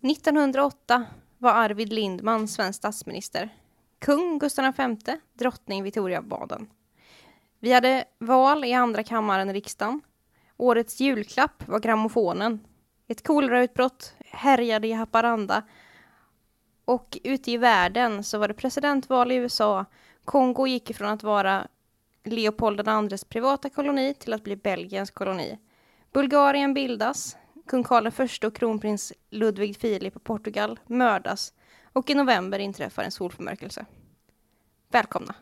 1908 var Arvid Lindman svensk statsminister. Kung Gustav V, drottning Victoria baden. Vi hade val i andra kammaren i riksdagen. Årets julklapp var grammofonen. Ett kolerautbrott härjade i Haparanda. Och ute i världen så var det presidentval i USA. Kongo gick ifrån att vara Leopold IIs privata koloni till att bli Belgiens koloni. Bulgarien bildas. Kung Karl I och kronprins Ludvig Filip av Portugal mördas. Och i november inträffar en solförmörkelse. Välkomna!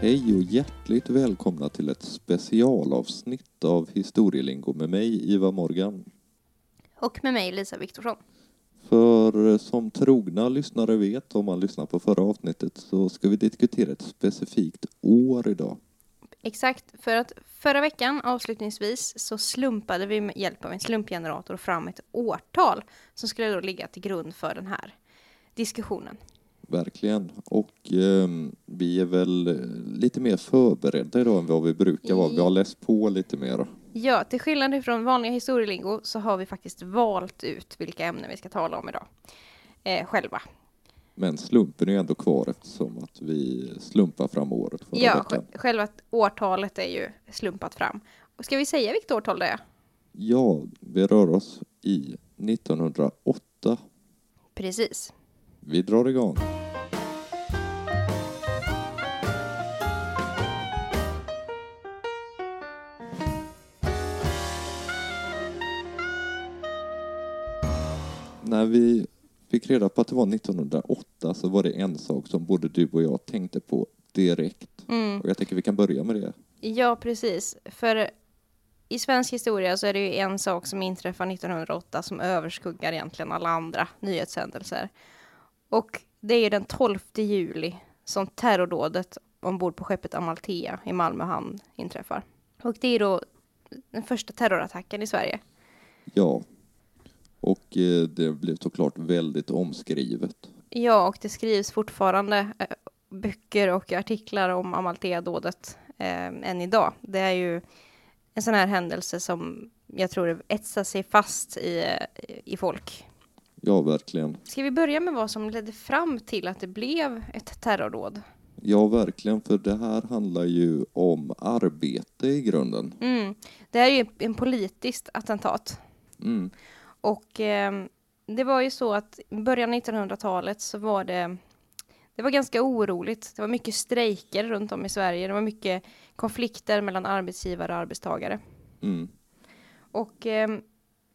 Hej och hjärtligt välkomna till ett specialavsnitt av Historielingo med mig, Iva Morgan. Och med mig, Lisa Viktorsson. För som trogna lyssnare vet, om man lyssnar på förra avsnittet, så ska vi diskutera ett specifikt år idag. Exakt, för att förra veckan avslutningsvis så slumpade vi med hjälp av en slumpgenerator fram ett årtal som skulle då ligga till grund för den här diskussionen. Verkligen. Och eh, vi är väl lite mer förberedda idag än vad vi brukar vara. Vi har läst på lite mer. Ja, till skillnad från vanliga historielingo så har vi faktiskt valt ut vilka ämnen vi ska tala om idag. Eh, själva. Men slumpen är ändå kvar eftersom att vi slumpar fram året förra Ja, veckan. sj- själva årtalet är ju slumpat fram. Och Ska vi säga vilket årtal det är? Ja, vi rör oss i 1908. Precis. Vi drar igång. När vi fick reda på att det var 1908 så var det en sak som både du och jag tänkte på direkt. Mm. Och jag tänker vi kan börja med det. Ja, precis. För i svensk historia så är det ju en sak som inträffar 1908 som överskuggar egentligen alla andra nyhetshändelser. Och det är ju den 12 juli som terrordådet ombord på skeppet Amalthea i Malmö hamn inträffar. Och det är då den första terrorattacken i Sverige. Ja. Och eh, det blev såklart väldigt omskrivet. Ja, och det skrivs fortfarande eh, böcker och artiklar om Amalthea-dådet eh, än idag. Det är ju en sån här händelse som jag tror etsar sig fast i, i folk. Ja, verkligen. Ska vi börja med vad som ledde fram till att det blev ett terrordåd? Ja, verkligen, för det här handlar ju om arbete i grunden. Mm. Det här är ju en politiskt attentat. Mm. Och eh, det var ju så att i början av 1900-talet så var det det var ganska oroligt. Det var mycket strejker runt om i Sverige. Det var mycket konflikter mellan arbetsgivare och arbetstagare. Mm. Och eh,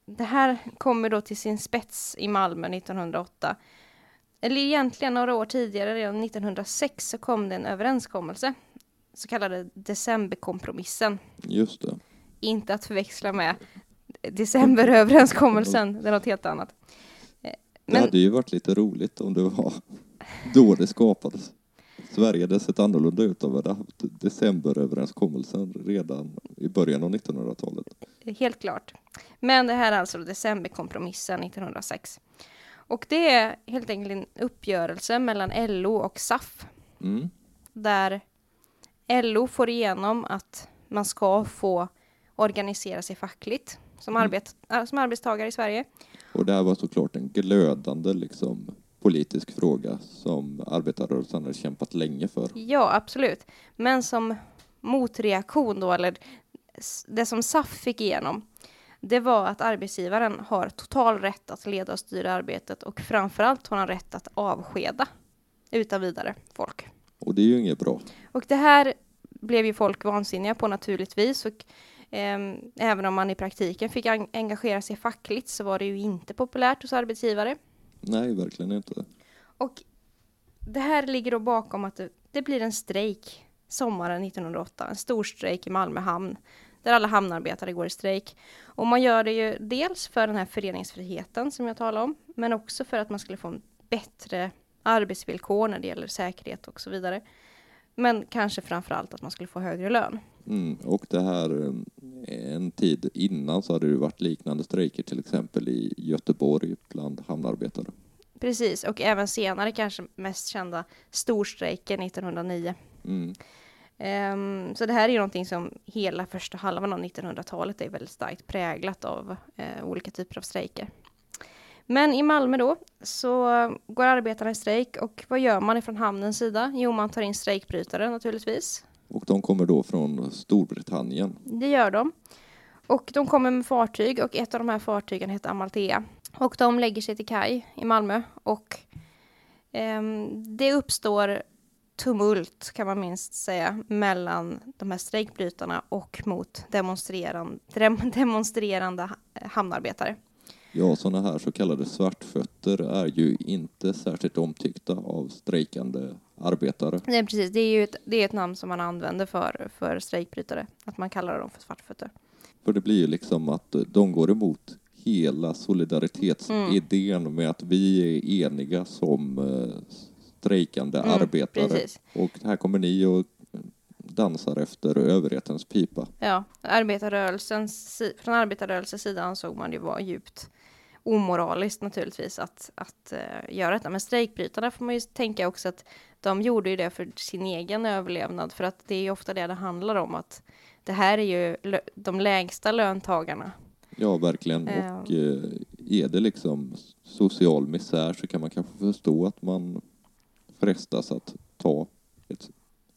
det här kommer då till sin spets i Malmö 1908. Eller egentligen några år tidigare, redan 1906, så kom det en överenskommelse. Så kallade decemberkompromissen. Just det. Inte att förväxla med decemberöverenskommelsen, det är något helt annat. Eh, Det Men hade ju varit lite roligt om det var då det skapades. Sverige hade sett annorlunda ut om vi hade haft decemberöverenskommelsen redan i början av 1900-talet. helt klart. Men det här är alltså decemberkompromissen 1906. Och det är helt enkelt en uppgörelse mellan LO och SAF Mm. där LO får igenom att man ska få organisera sig fackligt som, Mm. arbet, äh, som arbetstagare i Sverige. Och det här var såklart en glödande liksom, politisk fråga som arbetarrörelsen hade kämpat länge för. Ja, absolut. Men som motreaktion då, eller det som SAF fick igenom, det var att arbetsgivaren har total rätt att leda och styra arbetet och framförallt har han rätt att avskeda utan vidare folk. Och det är ju inget bra. Och det här blev ju folk vansinniga på naturligtvis. Och, även om man i praktiken fick en- engagera sig fackligt så var det ju inte populärt hos arbetsgivare. Nej, verkligen inte. Och det här ligger då bakom att det, det blir en strejk sommaren 1908, en stor strejk i Malmö hamn, där alla hamnarbetare går i strejk. Och man gör det ju dels för den här föreningsfriheten som jag talade om, men också för att man skulle få en bättre arbetsvillkor när det gäller säkerhet och så vidare. Men kanske framför allt att man skulle få högre lön. Mm, och det här, eh, en tid innan så hade det varit liknande strejker till exempel i Göteborg bland hamnarbetare. Precis, och även senare kanske mest kända storstrejken 1909. Mm. Ehm, så det här är ju någonting som hela första halvan av 1900-talet är väldigt starkt präglat av eh, olika typer av strejker. Men i Malmö då så går arbetarna i strejk och vad gör man ifrån hamnens sida? Jo, man tar in strejkbrytare naturligtvis. Och de kommer då från Storbritannien. Det gör de. Och de kommer med fartyg och ett av de här fartygen heter Amalthea. Och de lägger sig till kaj i Malmö och eh, det uppstår tumult kan man minst säga mellan de här strejkbrytarna och mot demonstrerande, demonstrerande hamnarbetare. Ja, sådana här så kallade svartfötter är ju inte särskilt omtyckta av strejkande arbetare. Är precis, det är ju ett, det är ett namn som man använder för, för strejkbrytare, att man kallar dem för svartfötter. För det blir ju liksom att de går emot hela solidaritetsidén med att vi är eniga som eh, strejkande Mm, arbetare. Precis. Och här kommer ni och dansar efter överhetens pipa. Ja, arbetarrörelsens, från arbetarrörelsens sida ansåg man det vara djupt omoraliskt naturligtvis att, att eh, göra detta. Men strejkbrytarna får man ju tänka också att de gjorde ju det för sin egen överlevnad, för att det är ju ofta det det handlar om, att det här är ju de lägsta löntagarna. Ja, verkligen. Ja. Och eh, är det liksom social misär så kan man kanske förstå att man frestas att ta ett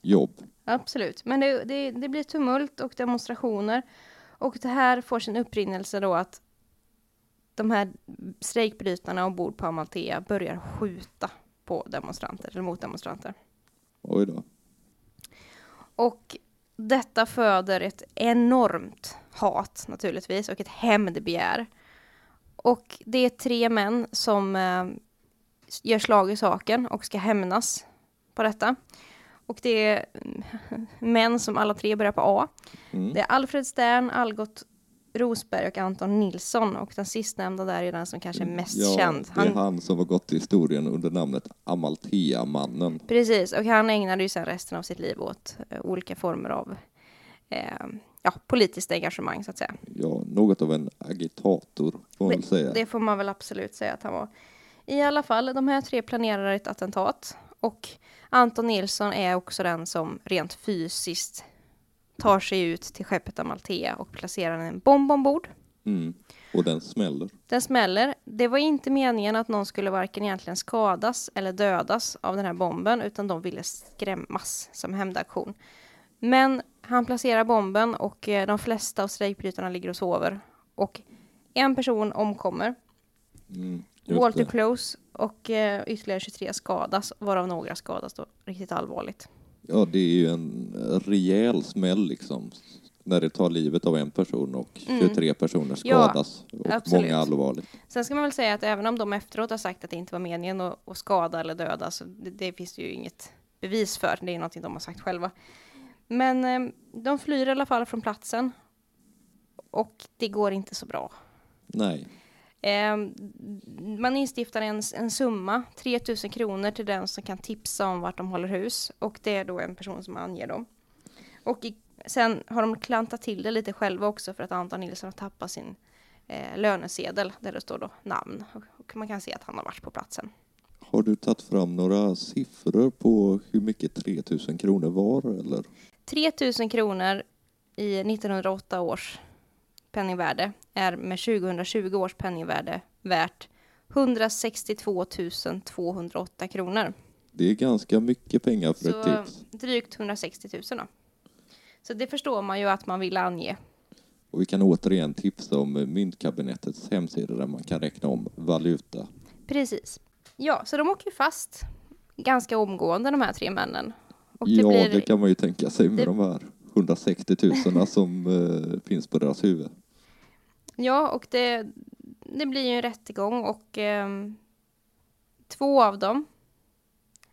jobb. Absolut, men det, det, det blir tumult och demonstrationer. Och det här får sin upprinnelse då att de här strejkbrytarna ombord på Amalthea börjar skjuta på demonstranter, eller mot demonstranter. Oj då. Och detta föder ett enormt hat naturligtvis och ett hämndbegär. Och det är tre män som eh, gör slag i saken och ska hämnas på detta. Och det är mm, män som alla tre börjar på A. Mm. Det är Alfred Stern, Algot Rosberg och Anton Nilsson. Och den sistnämnda där är den som kanske är mest ja, känd. det är han som har gått till historien under namnet Amalthea-mannen. Precis, och han ägnade ju sen resten av sitt liv åt eh, olika former av eh, ja, politiskt engagemang så att säga. Ja, något av en agitator får man väl säga. Det får man väl absolut säga att han var. I alla fall, de här tre planerar ett attentat och Anton Nilsson är också den som rent fysiskt tar sig ut till skeppet Amalthea och placerar en bomb ombord. Mm. Och den smäller. Den smäller. Det var inte meningen att någon skulle varken egentligen skadas eller dödas av den här bomben, utan de ville skrämmas som hämndaktion. Men han placerar bomben och eh, de flesta av strejkbrytarna ligger och sover. Och en person omkommer, Mm. Walter. Close, och eh, ytterligare 23 skadas, varav några skadas då riktigt allvarligt. Ja, det är ju en rejäl smäll liksom. När det tar livet av en person och Mm. 23 personer Ja, skadas. och absolut. många allvarligt. Sen ska man väl säga att även om de efteråt har sagt att det inte var meningen att, att skada eller döda, så det, det finns det ju inget bevis för. Det är någonting de har sagt själva. Men eh, de flyr i alla fall från platsen. Och det går inte så bra. Nej. Eh, man instiftar en, en summa, 3000 kronor till den som kan tipsa om vart de håller hus. Och det är då en person som anger dem. Och i, sen har de klantat till det lite själva också för att Anton Nilsson har tappat sin eh, lönesedel där det står då namn. Och, och man kan se att han har varit på platsen. Har du tagit fram några siffror på hur mycket 3000 kronor var eller? 3000 kronor i 1908 års penningvärde är med 2020 års penningvärde värt 162 208 kronor. Det är ganska mycket pengar för Så ett tips. drygt 160 000 då. Så det förstår man ju att man vill ange. Och vi kan återigen tipsa om Myntkabinettets hemsida där man kan räkna om valuta. Precis. Ja, så de åker fast ganska omgående de här tre männen. Och det ja, blir, det kan man ju tänka sig med det- de här 160 000 som eh, finns på deras huvud. Ja, och det, det blir ju en rättegång och ehm, två av dem,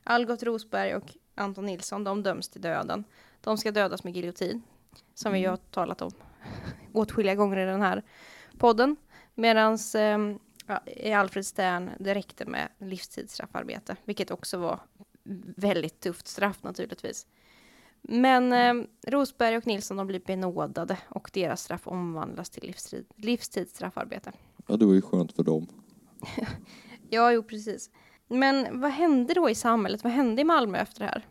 Algot Rosberg och Anton Nilsson, de döms till döden. De ska dödas med giljotin, som vi ju har talat om åtskilliga gånger i den här podden. Medan ja, i Alfred Stern, det räckte med livstidsstraffarbete, vilket också var väldigt tufft straff naturligtvis. Men eh, Rosberg och Nilsson de blir benådade och deras straff omvandlas till livstid, livstidsstraffarbete. Ja, det var ju skönt för dem. Ja, jo precis. Men vad hände då i samhället? Vad hände i Malmö efter det här?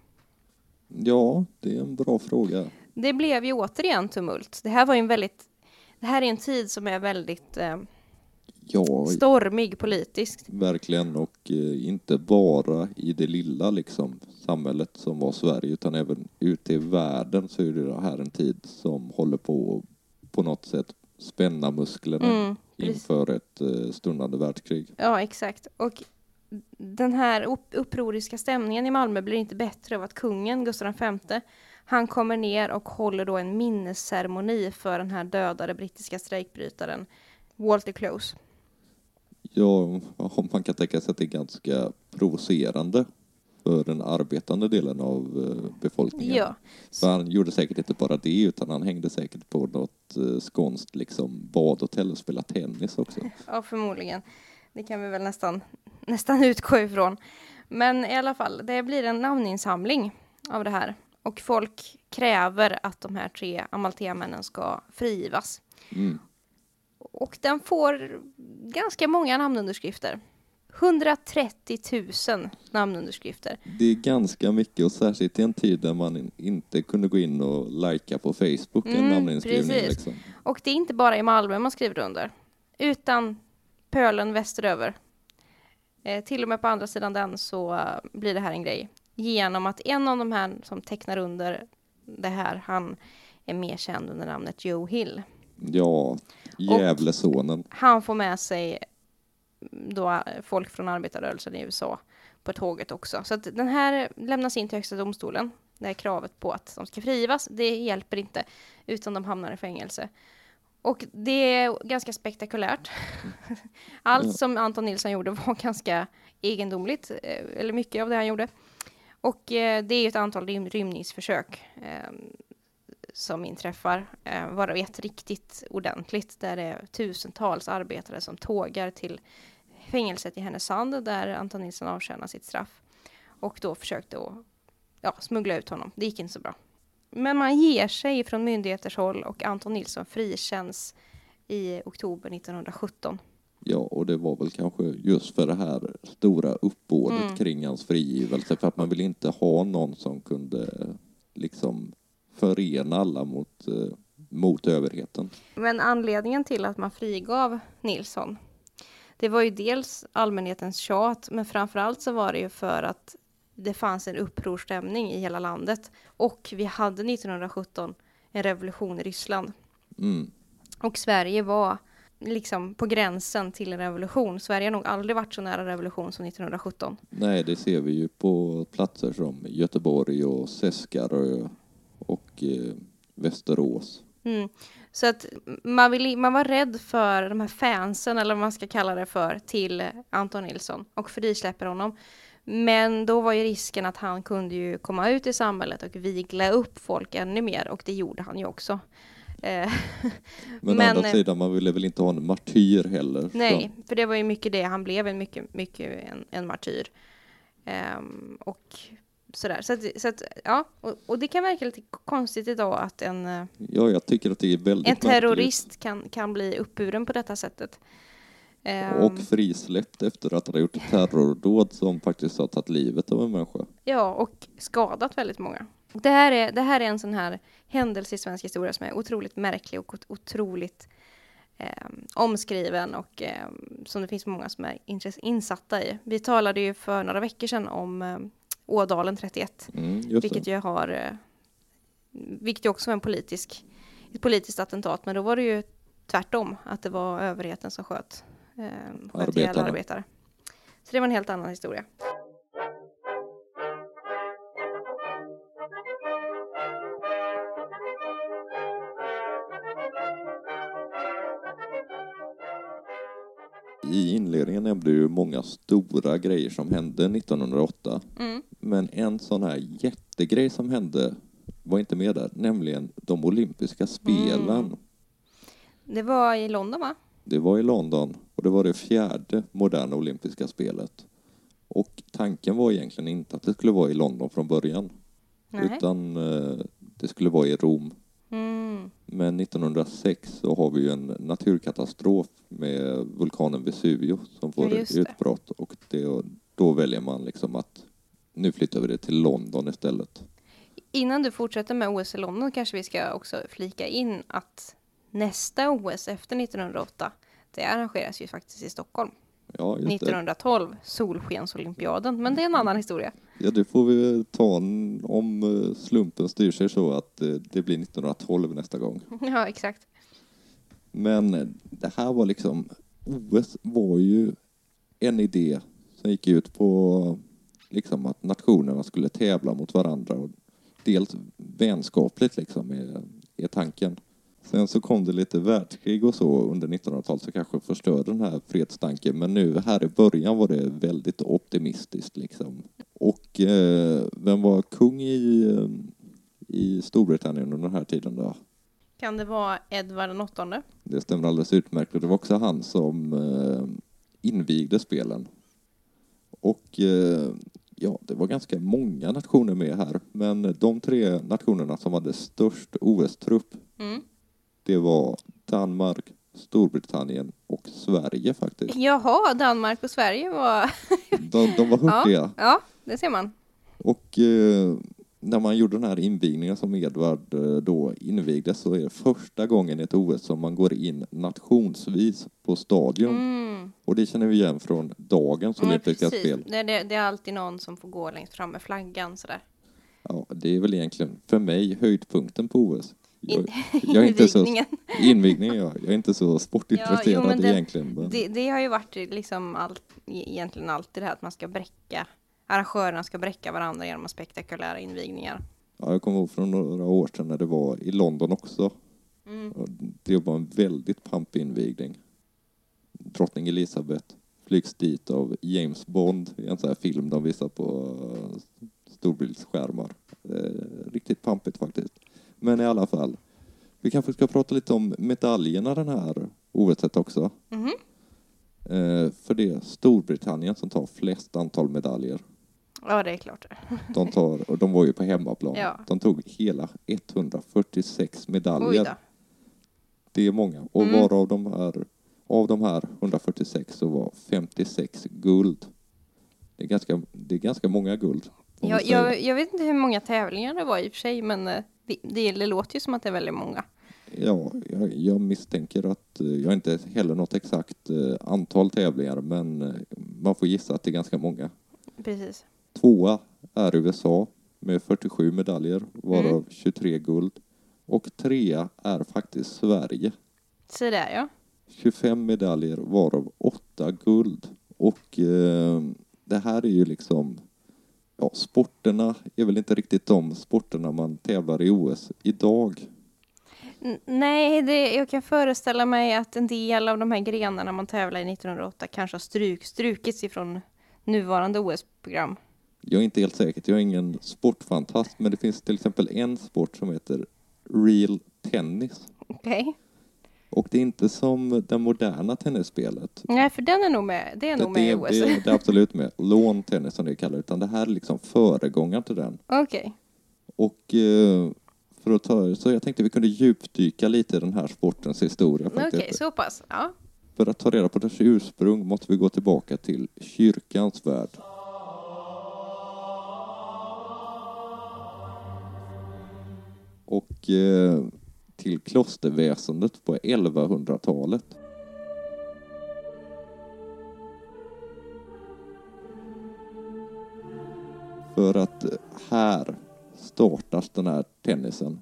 Ja, det är en bra fråga. Det blev ju återigen tumult. Det här var ju en väldigt... Det här är en tid som är väldigt eh, Ja, stormig politiskt. verkligen. Och eh, inte bara i det lilla liksom, samhället som var Sverige, utan även ute i världen så är det här en tid som håller på på något sätt spänna musklerna Mm, inför ett eh, stundande världskrig. Ja, exakt. Och den här upp upproriska stämningen i Malmö blir inte bättre av att kungen, Gustav V, han kommer ner och håller då en minnesceremoni för den här dödade brittiska strejkbrytaren Walter Close. Ja, om man kan tänka sig att det är ganska provocerande för den arbetande delen av eh, befolkningen. Ja, För han gjorde säkert inte bara det, utan han hängde säkert på något eh, skånskt liksom, badhotell och spelade tennis också. ja, förmodligen. Det kan vi väl nästan, nästan utgå ifrån. Men i alla fall, det blir en namninsamling av det här. Och folk kräver att de här tre Amalthea-männen ska frigivas. Mm. Och den får ganska många namnunderskrifter. 130 000 namnunderskrifter. Det är ganska mycket, och särskilt i en tid där man inte kunde gå in och lajka på Facebook en Mm, namninskrivning. precis. Liksom. Och det är inte bara i Malmö man skriver under, utan pölen västeröver. Eh, till och med på andra sidan den så eh, blir det här en grej. Genom att en av de här som tecknar under det här, han är mer känd under namnet Joe Hill. Ja, Gävlesonen. Han får med sig då eh, folk från arbetarrörelsen i USA på tåget också. Så att den här lämnas in till Högsta domstolen. Det här kravet på att de ska frigivas, det hjälper inte, utan de hamnar i fängelse. Och det är ganska spektakulärt. Allt Ja. som Anton Nilsson gjorde var ganska egendomligt, eh, eller mycket av det han gjorde. Och eh, det är ett antal rym rymningsförsök eh, som inträffar, eh, varav ett riktigt ordentligt, där det är tusentals arbetare som tågar till fängelset i Härnösand, där Anton Nilsson avtjänar sitt straff. Och då försökte att ja, smuggla ut honom. Det gick inte så bra. Men man ger sig från myndigheters håll och Anton Nilsson frikänns i oktober 1917. Ja, och det var väl kanske just för det här stora uppbådet Mm. kring hans frigivelse, för att man vill inte ha någon som kunde liksom förena alla mot, eh, mot överheten. Men anledningen till att man frigav Nilsson, det var ju dels allmänhetens tjat, men framförallt så var det ju för att det fanns en upprorstämning i hela landet. Och vi hade 1917 en revolution i Ryssland. Mm. Och Sverige var liksom på gränsen till en revolution. Sverige har nog aldrig varit så nära revolution som 1917. Nej, det ser vi ju på platser som Göteborg och Seskarö och eh, Västerås. Mm. Så att man, vill, man var rädd för de här fansen, eller vad man ska kalla det för, till Anton Nilsson och frisläpper honom. Men då var ju risken att han kunde ju komma ut i samhället och vigla upp folk ännu mer och det gjorde han ju också. Eh, Men, Men, å andra eh, sidan, man ville väl inte ha en martyr heller. nej, för det var ju mycket det, han blev en mycket, mycket en, en martyr. Ehm, och sådär. Så att, så att ja, och, och det kan verka lite konstigt idag att en eh, Ja, jag tycker att det är väldigt En märkligt. terrorist kan, kan bli uppburen på detta sättet. Ehm, Och frisläppt efter att har gjort ett terrordåd som faktiskt har tagit livet av en människa. ja, och skadat väldigt många. Det här, är, det här är en sån här händelse i svensk historia som är otroligt märklig och ot- otroligt ehm, omskriven och ehm, som det finns många som är insatta i. Vi talade ju för några veckor sedan om um, Ådalen 31, Mm, vilket ju har, eh, vilket ju också var en politisk, ett politiskt attentat, men då var det ju tvärtom, att det var överheten som sköt, eh, sköt arbetare. Så det var en helt annan historia. I inledningen nämnde du många stora grejer som hände 1908. Mm. Men en sån här jättegrej som hände var inte med där, nämligen de olympiska spelen. Mm. Det var i London va? Det var i London och det var det fjärde moderna olympiska spelet. Och tanken var egentligen inte att det skulle vara i London från början. Nej. utan eh, det skulle vara i Rom. Mm. Men 1906 så har vi ju en naturkatastrof med vulkanen Vesuvio som får Ja, utbrott och det, då väljer man liksom att nu flyttar vi det till London istället. Innan du fortsätter med OS i London kanske vi ska också flika in att nästa OS efter 1908, det arrangeras ju faktiskt i Stockholm. Ja, just det. 1912, Solskensolympiaden. Men det är en annan historia. Ja, det får vi ta om eh, slumpen styr sig så att eh, det blir 1912 nästa gång. Ja, exakt. Men eh, det här var liksom, OS var ju en idé som gick ut på liksom att nationerna skulle tävla mot varandra och dels vänskapligt liksom är, är tanken. Sen så kom det lite världskrig och så under 1900-talet så kanske förstörde den här fredstanken men nu här i början var det väldigt optimistiskt liksom. Och eh, vem var kung i, eh, i Storbritannien under den här tiden då? Kan det vara Edvard den åttonde? Det stämmer alldeles utmärkt och det var också han som eh, invigde spelen. Och eh, ja, det var ganska många nationer med här, men de tre nationerna som hade störst OS-trupp, Mm. Det var Danmark, Storbritannien och Sverige faktiskt. Jaha, Danmark och Sverige var... De, de var hurtiga. Ja, det ser man. Och eh, när man gjorde den här invigningen som Edvard eh, då invigde så är det första gången i ett OS som man går in nationsvis på stadion. Mm. Och det känner vi igen från dagens Ja, olympiska precis. spel. Det, det, det är alltid någon som får gå längst fram med flaggan sådär. Ja, det är väl egentligen för mig höjdpunkten på OS. Jag, jag är inte så, Invigningen. invigningen, ja. Jag är inte så sportintresserad Ja, jo, men det- egentligen. Men, Det, det har ju varit liksom allt, e- egentligen alltid det här att man ska bräcka, arrangörerna ska bräcka varandra genom spektakulära invigningar. ja, jag kommer ihåg från några år sedan när det var i London också. Mm. Det var en väldigt pampig invigning. Drottning Elizabeth flygs dit av James Bond i en sån här film de visar på eh, storbildsskärmar. Eh, riktigt pampigt faktiskt. Men i alla fall, vi kanske ska prata lite om medaljerna den här OS också. Mhm. Eh, för det är Storbritannien som tar flest antal medaljer. Ja, det är klart. De, tar, och de var ju på hemmaplan. Ja. De tog hela 146 Oj medaljer. Det är många. Och Mm. varav de här, av de här 146 så var 56 guld. Det är ganska, det är ganska många guld. Jag, säga. jag, jag vet inte hur många tävlingar det var i och för sig, men eh, det, det, det låter ju som att det är väldigt många. Ja, jag, jag misstänker att, eh, jag har inte heller något exakt eh, antal tävlingar, men eh, man får gissa att det är ganska många. Precis. Tvåa är USA med 47 medaljer, varav Mm. 23 guld. Och trea är faktiskt Sverige. Så där ja. 25 medaljer, varav 8 guld. Och eh, det här är ju liksom... Ja, sporterna är väl inte riktigt de sporterna man tävlar i OS idag. Nej, det, jag kan föreställa mig att en del av de här grenarna man tävlar i 1908 kanske har stryk, strukits ifrån nuvarande OS-program. Jag är inte helt säker, jag är ingen sportfantast, men det finns till exempel en sport som heter real tennis. Okej. Och det är inte som det moderna tennisspelet. Nej, för den är nog med. Det är nog Det, med i OS. det, det är absolut med. Lawn tennis som det kallar utan det här är liksom föregångaren till den. Okej. Och eh, för att ta, så jag tänkte vi kunde djupdyka lite i den här sportens historia. Okej, faktiskt. så pass. Ja. För att ta reda på dess ursprung måste vi gå tillbaka till kyrkans värld. Och eh, till klosterväsendet på 1100-talet. För att här startas den här tennisen.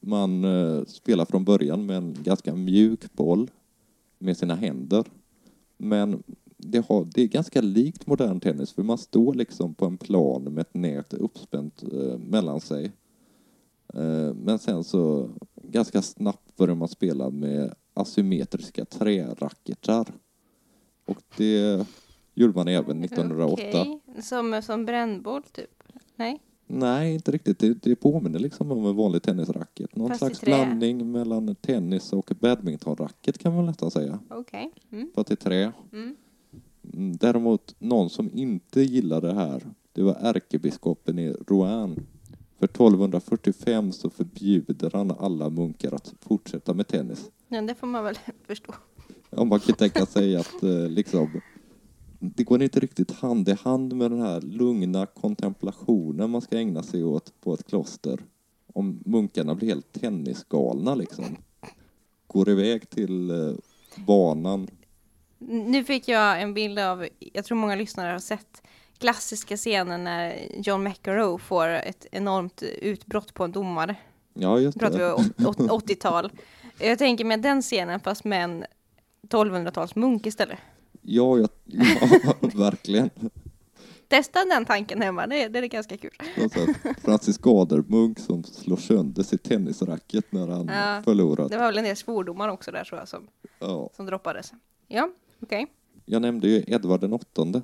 Man eh, spelar från början med en ganska mjuk boll med sina händer. Men det, har, det är ganska likt modern tennis för man står liksom på en plan med ett nät uppspänt eh, mellan sig. Eh, men sen så ganska snabbt börjar man spela med asymmetriska träracketar. Och det gjorde man även 1908. Okej. Som, som brännboll typ? Nej? Nej, inte riktigt. Det, det påminner liksom om en vanlig tennisracket. Någon Fast slags blandning mellan tennis och badmintonracket kan man nästan säga. Okej. Mm. För att det är trä. Mm. Mm, Däremot någon som inte gillade det här, det var ärkebiskopen i Rouen. För 1245 så förbjuder han alla munkar att fortsätta med tennis. Ja, det får man väl förstå. Ja, man kan tänka sig att eh, liksom, det går inte riktigt hand i hand med den här lugna kontemplationen man ska ägna sig åt på ett kloster. Om munkarna blir helt tennisgalna liksom. Går iväg till eh, banan. Nu fick jag en bild av, jag tror många lyssnare har sett klassiska scenen när John McEnroe får ett enormt utbrott på en domare. Ja, just pratar vi det. åt- åt- 80-tal. Jag tänker med den scenen fast med en 1200-tals munk istället. Ja, jag, ja, verkligen. Testa den tanken hemma, det, det är ganska kul. Francis Gadermunk som slår sönder sitt tennisracket när han Ja, förlorat. Det var väl en del svordomar också där tror jag som, Ja. som droppades. Ja, okej. Jag nämnde ju Edvard den åttonde.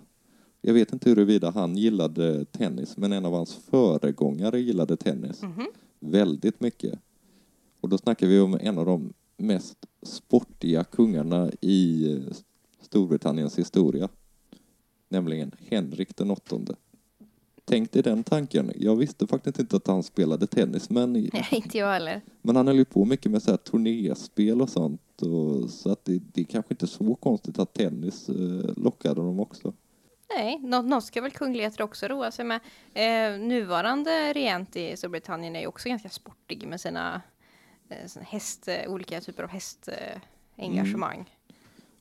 Jag vet inte huruvida han gillade tennis, men en av hans föregångare gillade tennis Mhm. väldigt mycket. Och då snackar vi om en av de mest sportiga kungarna i eh, Storbritanniens historia. Nämligen Henrik den åttonde. Tänk dig den tanken. Jag visste faktiskt inte att han spelade tennis, men, Nej, inte jag heller. men han höll ju på mycket med så här turnéspel och sånt. Och, så att det, det är kanske inte så konstigt att tennis eh, lockade honom också. Nej, något, något ska väl kungligheter också roa sig med. Eh, nuvarande regent i Storbritannien är ju också ganska sportig med sina eh, häst, eh, olika typer av hästengagemang. Engagemang.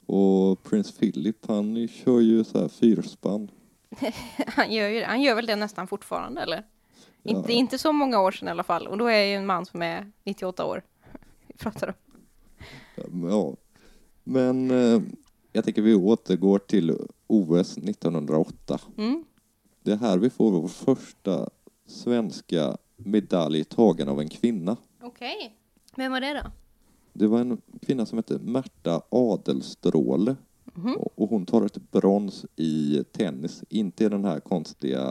Och prins Philip, han kör ju så här fyrspann. Han, gör ju, han gör väl det nästan fortfarande eller? Ja. Inte, inte så många år sedan i alla fall. Och då är jag ju en man som är 98 år. Vi pratar om. Ja. Men eh, jag tänker vi återgår till OS 1908. Mm. Det är här vi får vår första svenska medalj tagen av en kvinna. Okej. Vem var det då? Det var en kvinna som hette Märta Adelstråle. Mhm. Och hon tar ett brons i tennis. Inte i den här konstiga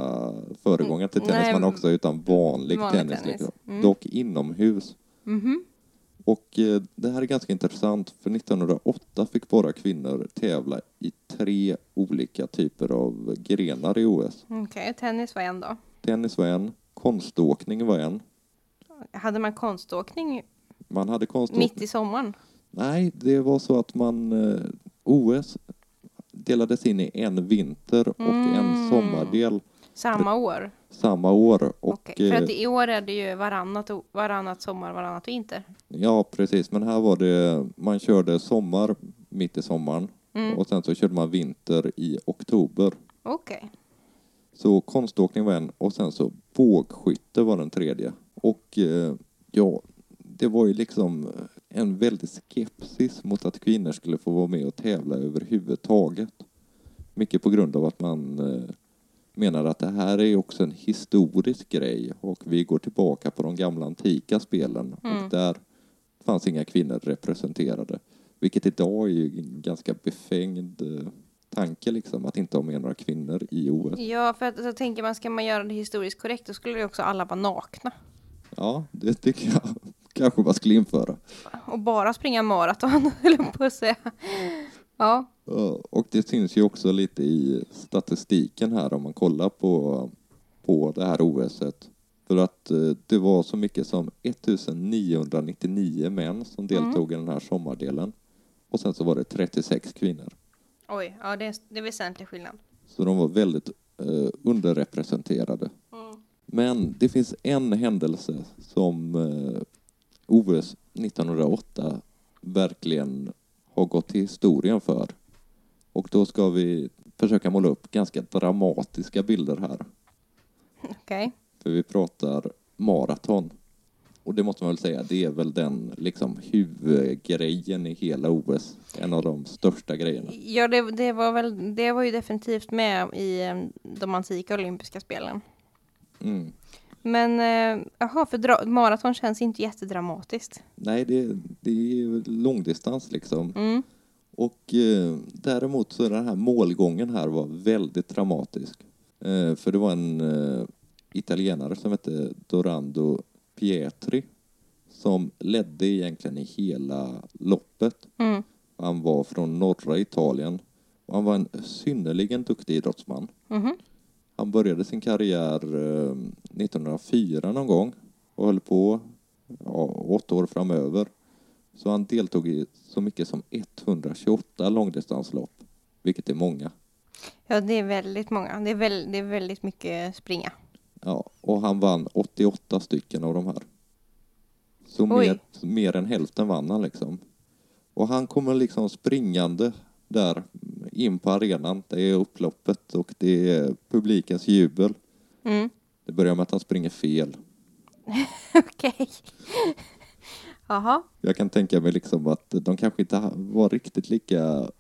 föregångaren till tennis man också, utan vanlig, vanlig tennis. tennis. Liksom. Mm. Dock inomhus. Mhm. Och eh, det här är ganska intressant för 1908 fick bara kvinnor tävla i tre olika typer av grenar i OS. Okej, tennis var en då. Tennis var en, konståkning var en. Hade man konståkning Man hade konståkning. mitt i sommaren? Nej, det var så att man eh, OS delades in i en vinter och en Mm. sommardel Samma år? samma år. Och, Okej, för eh, att i år är det ju varannat, varannat sommar, varannat vinter. Ja, precis. Men här var det, man körde sommar mitt i sommaren Mm. och sen så körde man vinter i oktober. Okej. Så konståkning var en och sen så bågskytte var den tredje. Och eh, ja, det var ju liksom en väldig skepsis mot att kvinnor skulle få vara med och tävla överhuvudtaget. Mycket på grund av att man eh, menar att det här är också en historisk grej och vi går tillbaka på de gamla antika spelen Mm. och där fanns inga kvinnor representerade. Vilket idag är ju en ganska befängd eh, tanke liksom, att inte ha med några kvinnor i OS. Ja, för att så tänker man, ska man göra det historiskt korrekt, då skulle ju också alla vara nakna. Ja, det tycker jag kanske man skulle införa. Och bara springa maraton, jag på att säga. Ja, Och det syns ju också lite i statistiken här om man kollar på, på det här OSet. För att eh, det var så mycket som 1999 män som deltog i den här sommardelen. Och sen så var det 36 kvinnor. oj, ja det är, det är väsentlig skillnad. Så de var väldigt eh, underrepresenterade. Men det finns en händelse som eh, OS 1908 verkligen har gått till historien för. Och då ska vi försöka måla upp ganska dramatiska bilder här. Okej. För vi pratar maraton. Och det måste man väl säga, det är väl den liksom huvudgrejen i hela OS. En av de största grejerna. Ja, det, det var väl, det var ju definitivt med i de antika olympiska spelen. Mm. Men, eh, jaha, för dra- maraton känns inte jättedramatiskt. Nej, det, det är långdistans liksom. Mm. Och eh, däremot så den här målgången här var väldigt dramatisk. Eh, för det var en eh, italienare som hette Dorando Pietri som ledde egentligen i hela loppet. Mm. Han var från norra Italien och han var en synnerligen duktig idrottsman. Mhm. Han började sin karriär eh, 1904 någon gång och höll på ja, åtta år framöver. Så han deltog i så mycket som 128 långdistanslopp, vilket är många. Ja, det är väldigt många. Det är, väl, det är väldigt mycket springa. Ja, och han vann 88 stycken av de här. Så mer, mer än hälften vann han liksom. Och han kommer liksom springande där in på arenan. Det är upploppet och det är publikens jubel. Mm. Det börjar med att han springer fel. Okej. Jaha. Jag kan tänka mig liksom att de kanske inte var riktigt lika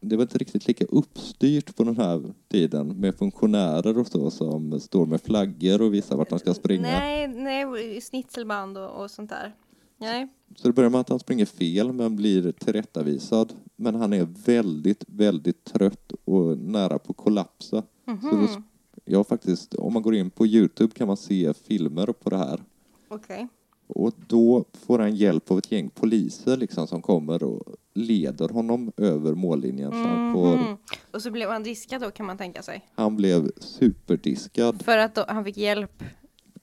det var inte riktigt lika uppstyrt på den här tiden med funktionärer och så som står med flaggor och visar vart de ska springa. Nej, nej, snitselband och, och sånt där. Nej. Så det börjar med att han springer fel men blir tillrättavisad. Men han är väldigt, väldigt trött och nära på att kollapsa. Så då, sp- ja, faktiskt, om man går in på Youtube kan man se filmer på det här. Okej. Och då får han hjälp av ett gäng poliser liksom som kommer och leder honom över mållinjen. Så han, får, Mhm. Och så blev han diskad då kan man tänka sig. han blev superdiskad För att då, han fick hjälp.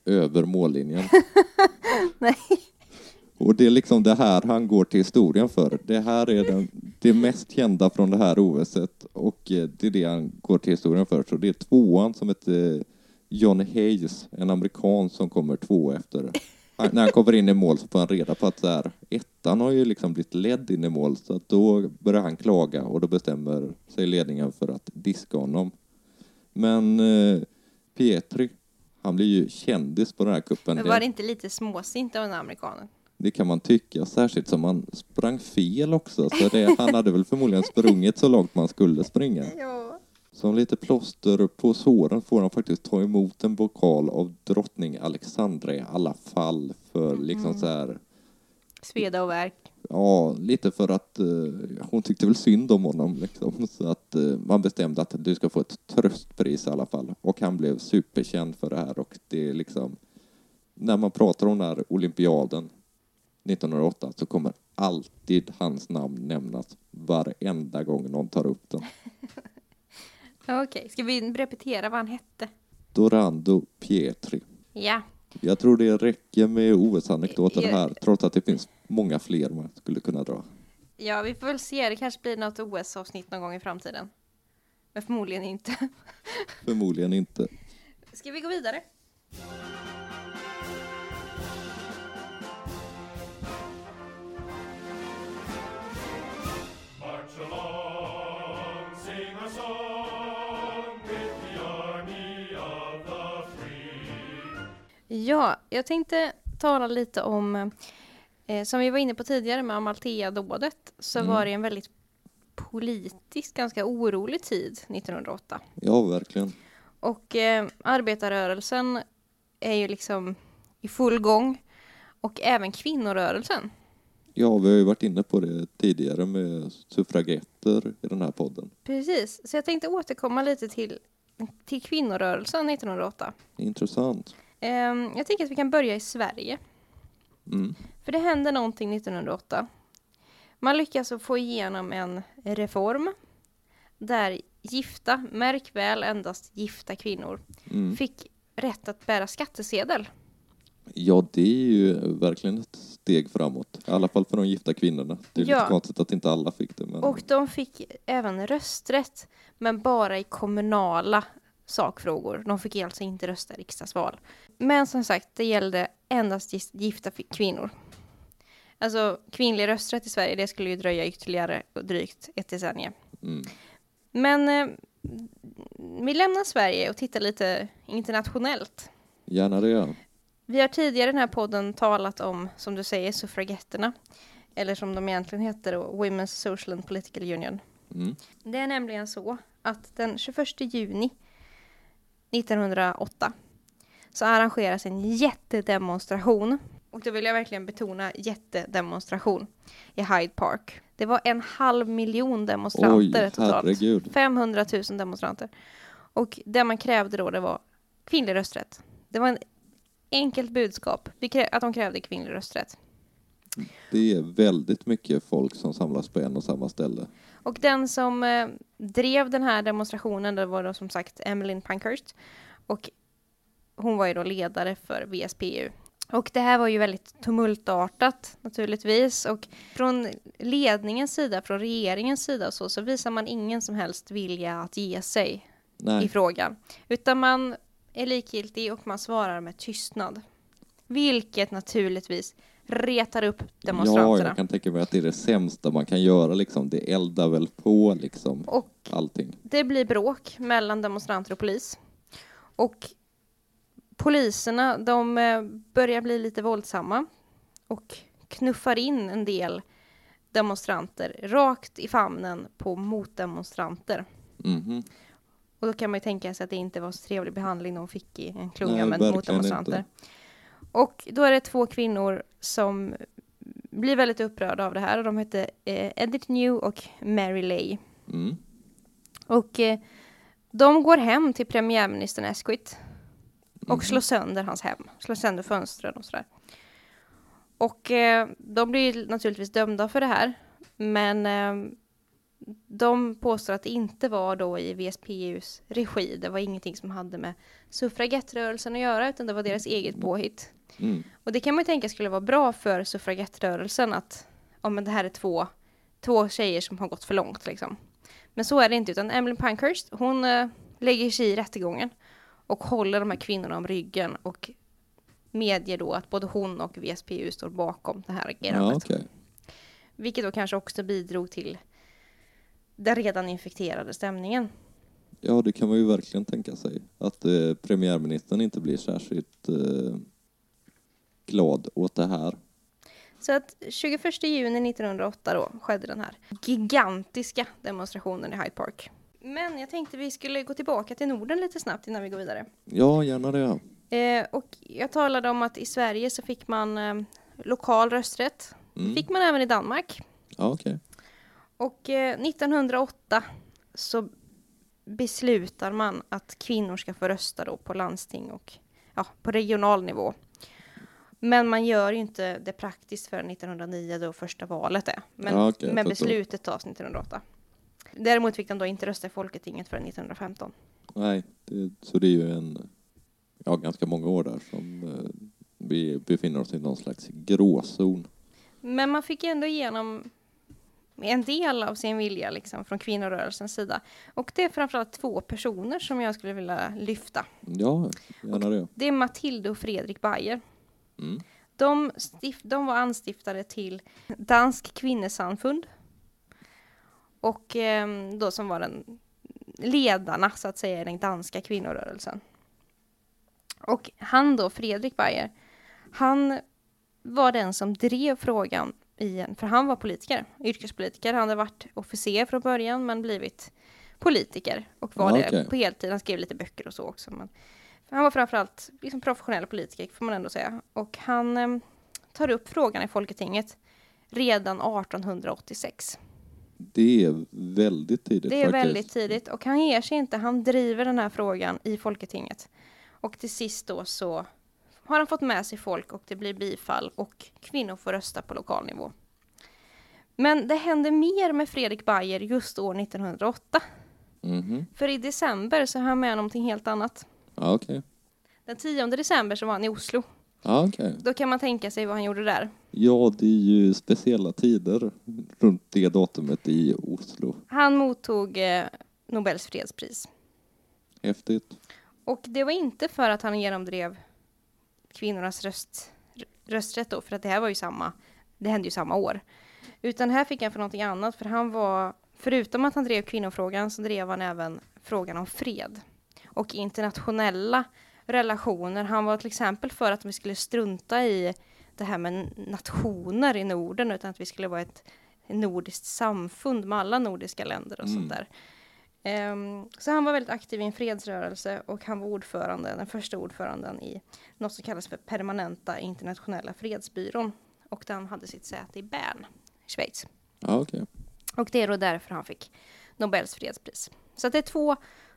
över mållinjen. Nej. Och det är liksom det här han går till historien för. Det här är den, det mest kända från det här OSet och eh, det är det han går till historien för. Så det är tvåan som heter John Hayes, en amerikan som kommer två efter. Han, när han kommer in i mål så får han reda på att så här, ettan har ju liksom blivit ledd in i mål så att då börjar han klaga och då bestämmer sig ledningen för att diska honom. Men eh, Pietri, han blir ju kändis på den här kuppen. Men var det inte lite småsint av den amerikanen? Det kan man tycka, särskilt som han sprang fel också. Så det, han hade väl förmodligen sprungit så långt man skulle springa. Ja. Som lite plåster på såren får han faktiskt ta emot en bokal av drottning Alexandra i alla fall. För liksom så här, Sveda och värk. ja, lite för att eh, hon tyckte väl synd om honom liksom. Så att eh, man bestämde att du ska få ett tröstpris i alla fall. Och han blev superkänd för det här och det är liksom, när man pratar om den här olympiaden 1908 så kommer alltid hans namn nämnas varenda gång någon tar upp den. Okej, ska vi repetera vad han hette? Dorando Pietri. Ja. Jag tror det räcker med OS-anekdoten här, trots att det finns många fler man skulle kunna dra. Ja, vi får väl se. Det kanske blir något OS-avsnitt någon gång i framtiden. Men förmodligen inte. Förmodligen inte. Ska vi gå vidare? Ja, jag tänkte tala lite om, eh, som vi var inne på tidigare med Amalthea-dådet, så Mm. var det en väldigt politiskt ganska orolig tid 1908. Ja, verkligen. Och eh, arbetarrörelsen är ju liksom i full gång. Och även kvinnorörelsen. Ja, vi har ju varit inne på det tidigare med suffragetter i den här podden. Precis, så jag tänkte återkomma lite till, till kvinnorörelsen 1908. Intressant. Ehm, jag tänker att vi kan börja i Sverige. Mm. För det hände någonting 1908. Man lyckas få igenom en reform där gifta, märk väl endast gifta kvinnor, Mm. fick rätt att bära skattesedel. Ja, det är ju verkligen ett steg framåt. I alla fall för de gifta kvinnorna. Det är Ja. lite konstigt att inte alla fick det. Men... Och de fick även rösträtt, men bara i kommunala sakfrågor. De fick alltså inte rösta i riksdagsval. Men som sagt, det gällde endast gifta kvinnor. Alltså kvinnlig rösträtt i Sverige, det skulle ju dröja ytterligare drygt ett decennium. Mm. Men eh, vi lämnar Sverige och tittar lite internationellt. Gärna det. Vi har tidigare i den här podden talat om, som du säger, suffragetterna. Eller som de egentligen heter då, Women's Social and Political Union. Mm. Det är nämligen så att den 21 juni 1908 så arrangeras en jättedemonstration. Och då vill jag verkligen betona jättedemonstration i Hyde Park. Det var en halv miljon demonstranter Oj, totalt. herregud. 500 000 demonstranter. Och det man krävde då det var kvinnlig rösträtt. Det var en enkelt budskap att de krävde kvinnlig rösträtt. Det är väldigt mycket folk som samlas på en och samma ställe. Och den som eh, drev den här demonstrationen, det var då som sagt Emmeline Pankhurst. Och hon var ju då ledare för VSPU. Och det här var ju väldigt tumultartat naturligtvis och från ledningens sida, från regeringens sida och så, så visar man ingen som helst vilja att ge sig i Nej. frågan. Utan man är likgiltig och man svarar med tystnad. Vilket naturligtvis retar upp Ja, demonstranterna. jag kan tänka mig att det är det sämsta man kan göra liksom. Det eldar väl på liksom Och allting. det blir bråk mellan demonstranter och polis. Och poliserna, de eh, börjar bli lite våldsamma och knuffar in en del demonstranter rakt i famnen på motdemonstranter. Mhm. Och då kan man ju tänka sig att det inte var så trevlig behandling de fick i en klunga Nej, med motdemonstranter. inte. Och då är det två kvinnor som blir väldigt upprörda av det här och de heter eh, Edith New och Mary Lay. Mm. Och eh, de går hem till premiärministern Asquith och Mhm. slår sönder hans hem, slår sönder fönstren och sådär. Och eh, de blir naturligtvis dömda för det här, men eh, de påstår att det inte var då i VSPUs regi. Det var ingenting som hade med suffragettrörelsen att göra, utan det var deras eget påhitt. Mm. Och det kan man ju tänka skulle vara bra för suffragettrörelsen att ja, men det här är två, två tjejer som har gått för långt liksom. Men så är det inte, utan Emily Pankhurst, hon eh, lägger sig i rättegången och håller de här kvinnorna om ryggen och medger då att både hon och VSPU står bakom det här Ja, agerandet. okej. Vilket då kanske också bidrog till den redan infekterade stämningen. Ja, det kan man ju verkligen tänka sig. Att eh, premiärministern inte blir särskilt eh, glad åt det här. Så att 21 juni 1908 då skedde den här gigantiska demonstrationen i Hyde Park. Men jag tänkte vi skulle gå tillbaka till Norden lite snabbt innan vi går vidare. Ja, gärna det. Eh, och jag talade om att i Sverige så fick man eh, lokal rösträtt. Mm. fick man även i Danmark. Ja, okej. Och eh, 1908 så beslutar man att kvinnor ska få rösta då på landsting och ja, på regional nivå. Men man gör ju inte det praktiskt förrän 1909 då första valet är. Men, Ja, okej, men beslutet tas 1908. Däremot fick de då inte rösta i Folketinget förrän 1915. Nej, det, så det är ju en, ja, ganska många år där som eh, vi befinner oss i någon slags gråzon. Men man fick ändå igenom en del av sin vilja liksom, från kvinnorörelsens sida. Och det är framförallt två personer som jag skulle vilja lyfta. Ja, gärna det. Det är Matilde och Fredrik Bayer. Mm. De, stif- de var anstiftare till Dansk kvinnesamfund. Och ehm, då som var den ledarna så att säga i den danska kvinnorörelsen. Och han då, Fredrik Bayer, han var den som drev frågan i en, för han var politiker, yrkespolitiker. Han hade varit officer från början men blivit politiker och var Ja, det okej. på heltid. Han skrev lite böcker och så också. Men han var framförallt liksom professionell politiker får man ändå säga. Och han em, tar upp frågan i Folketinget redan 1886. Det är väldigt tidigt Det är faktiskt. väldigt tidigt och han ger sig inte. Han driver den här frågan i Folketinget. Och till sist då så har han fått med sig folk och det blir bifall och kvinnor får rösta på lokal nivå. Men det händer mer med Fredrik Bayer just år 1908. Mhm. För i december så har han med någonting helt annat. Ja, okej. Den 10 december så var han i Oslo. Ja, okej. Då kan man tänka sig vad han gjorde där. Ja, det är ju speciella tider runt det datumet i Oslo. Han mottog eh, Nobels fredspris. Häftigt. Och det var inte för att han genomdrev kvinnornas röst, rösträtt då, för att det här var ju samma, det hände ju samma år. Utan här fick han för någonting annat, för han var, förutom att han drev kvinnofrågan, så drev han även frågan om fred och internationella relationer. Han var till exempel för att vi skulle strunta i det här med nationer i Norden, utan att vi skulle vara ett nordiskt samfund med alla nordiska länder och Mm. sånt där. Ehm, så han var väldigt aktiv i en fredsrörelse och han var ordförande, den första ordföranden i något som kallas för permanenta internationella fredsbyrån. Och den hade sitt säte i Bern, Schweiz. Ja, okej. Och det är då därför han fick Nobels fredspris. Så det är två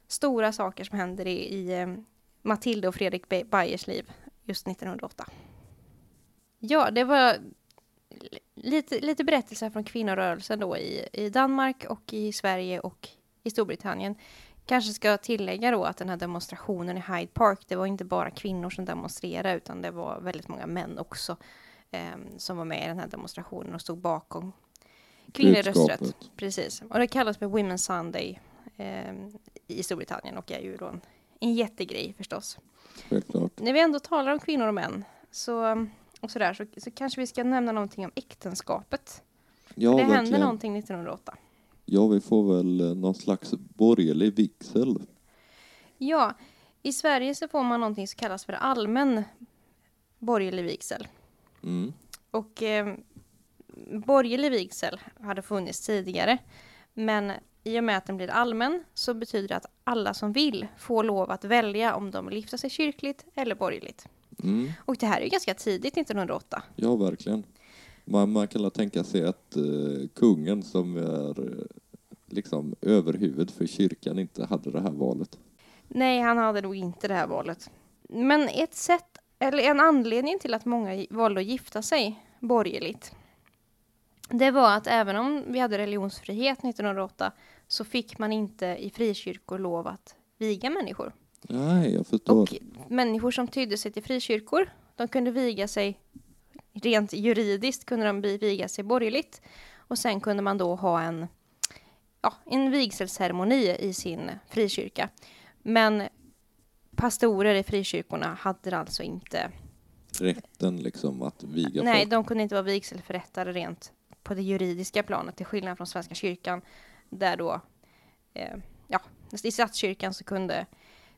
stora saker som händer i, i eh, Matilda och Fredrik Bayers liv just 1908. Ja, det var lite, lite berättelser från kvinnorörelsen då i, i Danmark och i Sverige och i Storbritannien Kanske ska tillägga då att den här demonstrationen i Hyde Park, det var inte bara kvinnor som demonstrerade, utan det var väldigt många män också eh, som var med i den här demonstrationen och stod bakom kvinnlig rösträtt. Precis. Och det kallas för Women's Sunday eh, i Storbritannien och är ju då en, en jättegrej förstås. Självklart. När vi ändå talar om kvinnor och män så, och sådär, så, så kanske vi ska nämna någonting om äktenskapet. Ja, det hände verkligen. någonting 1908. Ja, vi får väl eh, någon slags borgerlig vigsel. Ja, i Sverige så får man någonting som kallas för allmän borgerlig vigsel. Mm. Och eh, borgerlig vigsel hade funnits tidigare. Men i och med att den blir allmän så betyder det att alla som vill får lov att välja om de vill gifta sig kyrkligt eller borgerligt. Mm. Och det här är ju ganska tidigt, 1908. Ja, verkligen. Man, man kan tänka sig att eh, kungen som är eh, liksom överhuvud för kyrkan inte hade det här valet. Nej, han hade nog inte det här valet. Men ett sätt, eller en anledning till att många valde att gifta sig borgerligt, det var att även om vi hade religionsfrihet 1908 så fick man inte i frikyrkor lov att viga människor. Nej, jag förstår. Och människor som tydde sig till frikyrkor, de kunde viga sig rent juridiskt kunde de viga sig borgerligt. Och sen kunde man då ha en, ja, en vigselceremoni i sin frikyrka. Men pastorer i frikyrkorna hade alltså inte, Rätten liksom att viga nej, folk. de kunde inte vara vigselförrättare rent på det juridiska planet, till skillnad från Svenska kyrkan, där då, eh, ja, i statskyrkan så kunde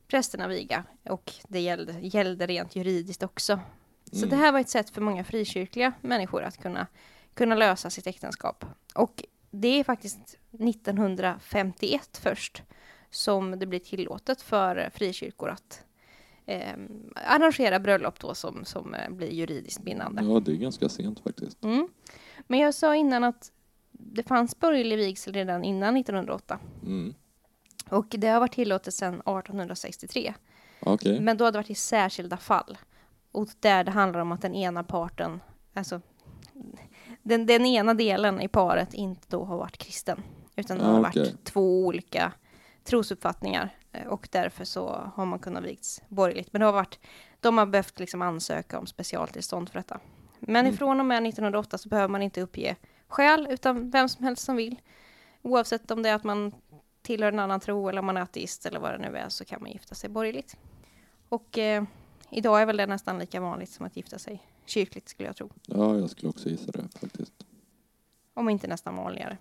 prästerna viga och det gällde, gällde rent juridiskt också. Så Mm. det här var ett sätt för många frikyrkliga människor att kunna, kunna lösa sitt äktenskap. Och det är faktiskt 1951 först som det blir tillåtet för frikyrkor att eh, arrangera bröllop då som, som eh, blir juridiskt bindande. Ja, det är ganska sent faktiskt. Mm. Men jag sa innan att det fanns borgerlig vigsel redan innan 1908 Mm. och det har varit tillåtet sedan 1863. Okej. Men då har det varit i särskilda fall. Och där det handlar om att den ena parten, alltså den, den ena delen i paret inte då har varit kristen. Utan det Ah, har varit två olika trosuppfattningar. eh, Och därför så har man kunnat vigts borgerligt. Men det har varit, de har behövt liksom ansöka om specialtillstånd för detta. Men Mm. ifrån och med 1908 så behöver man inte uppge skäl, utan vem som helst som vill. Oavsett om det är att man tillhör en annan tro eller om man är ateist eller vad det nu är så kan man gifta sig borgerligt. Och eh, idag är väl det nästan lika vanligt som att gifta sig kyrkligt skulle jag tro. Ja, jag skulle också gissa det faktiskt. Om inte nästan vanligare.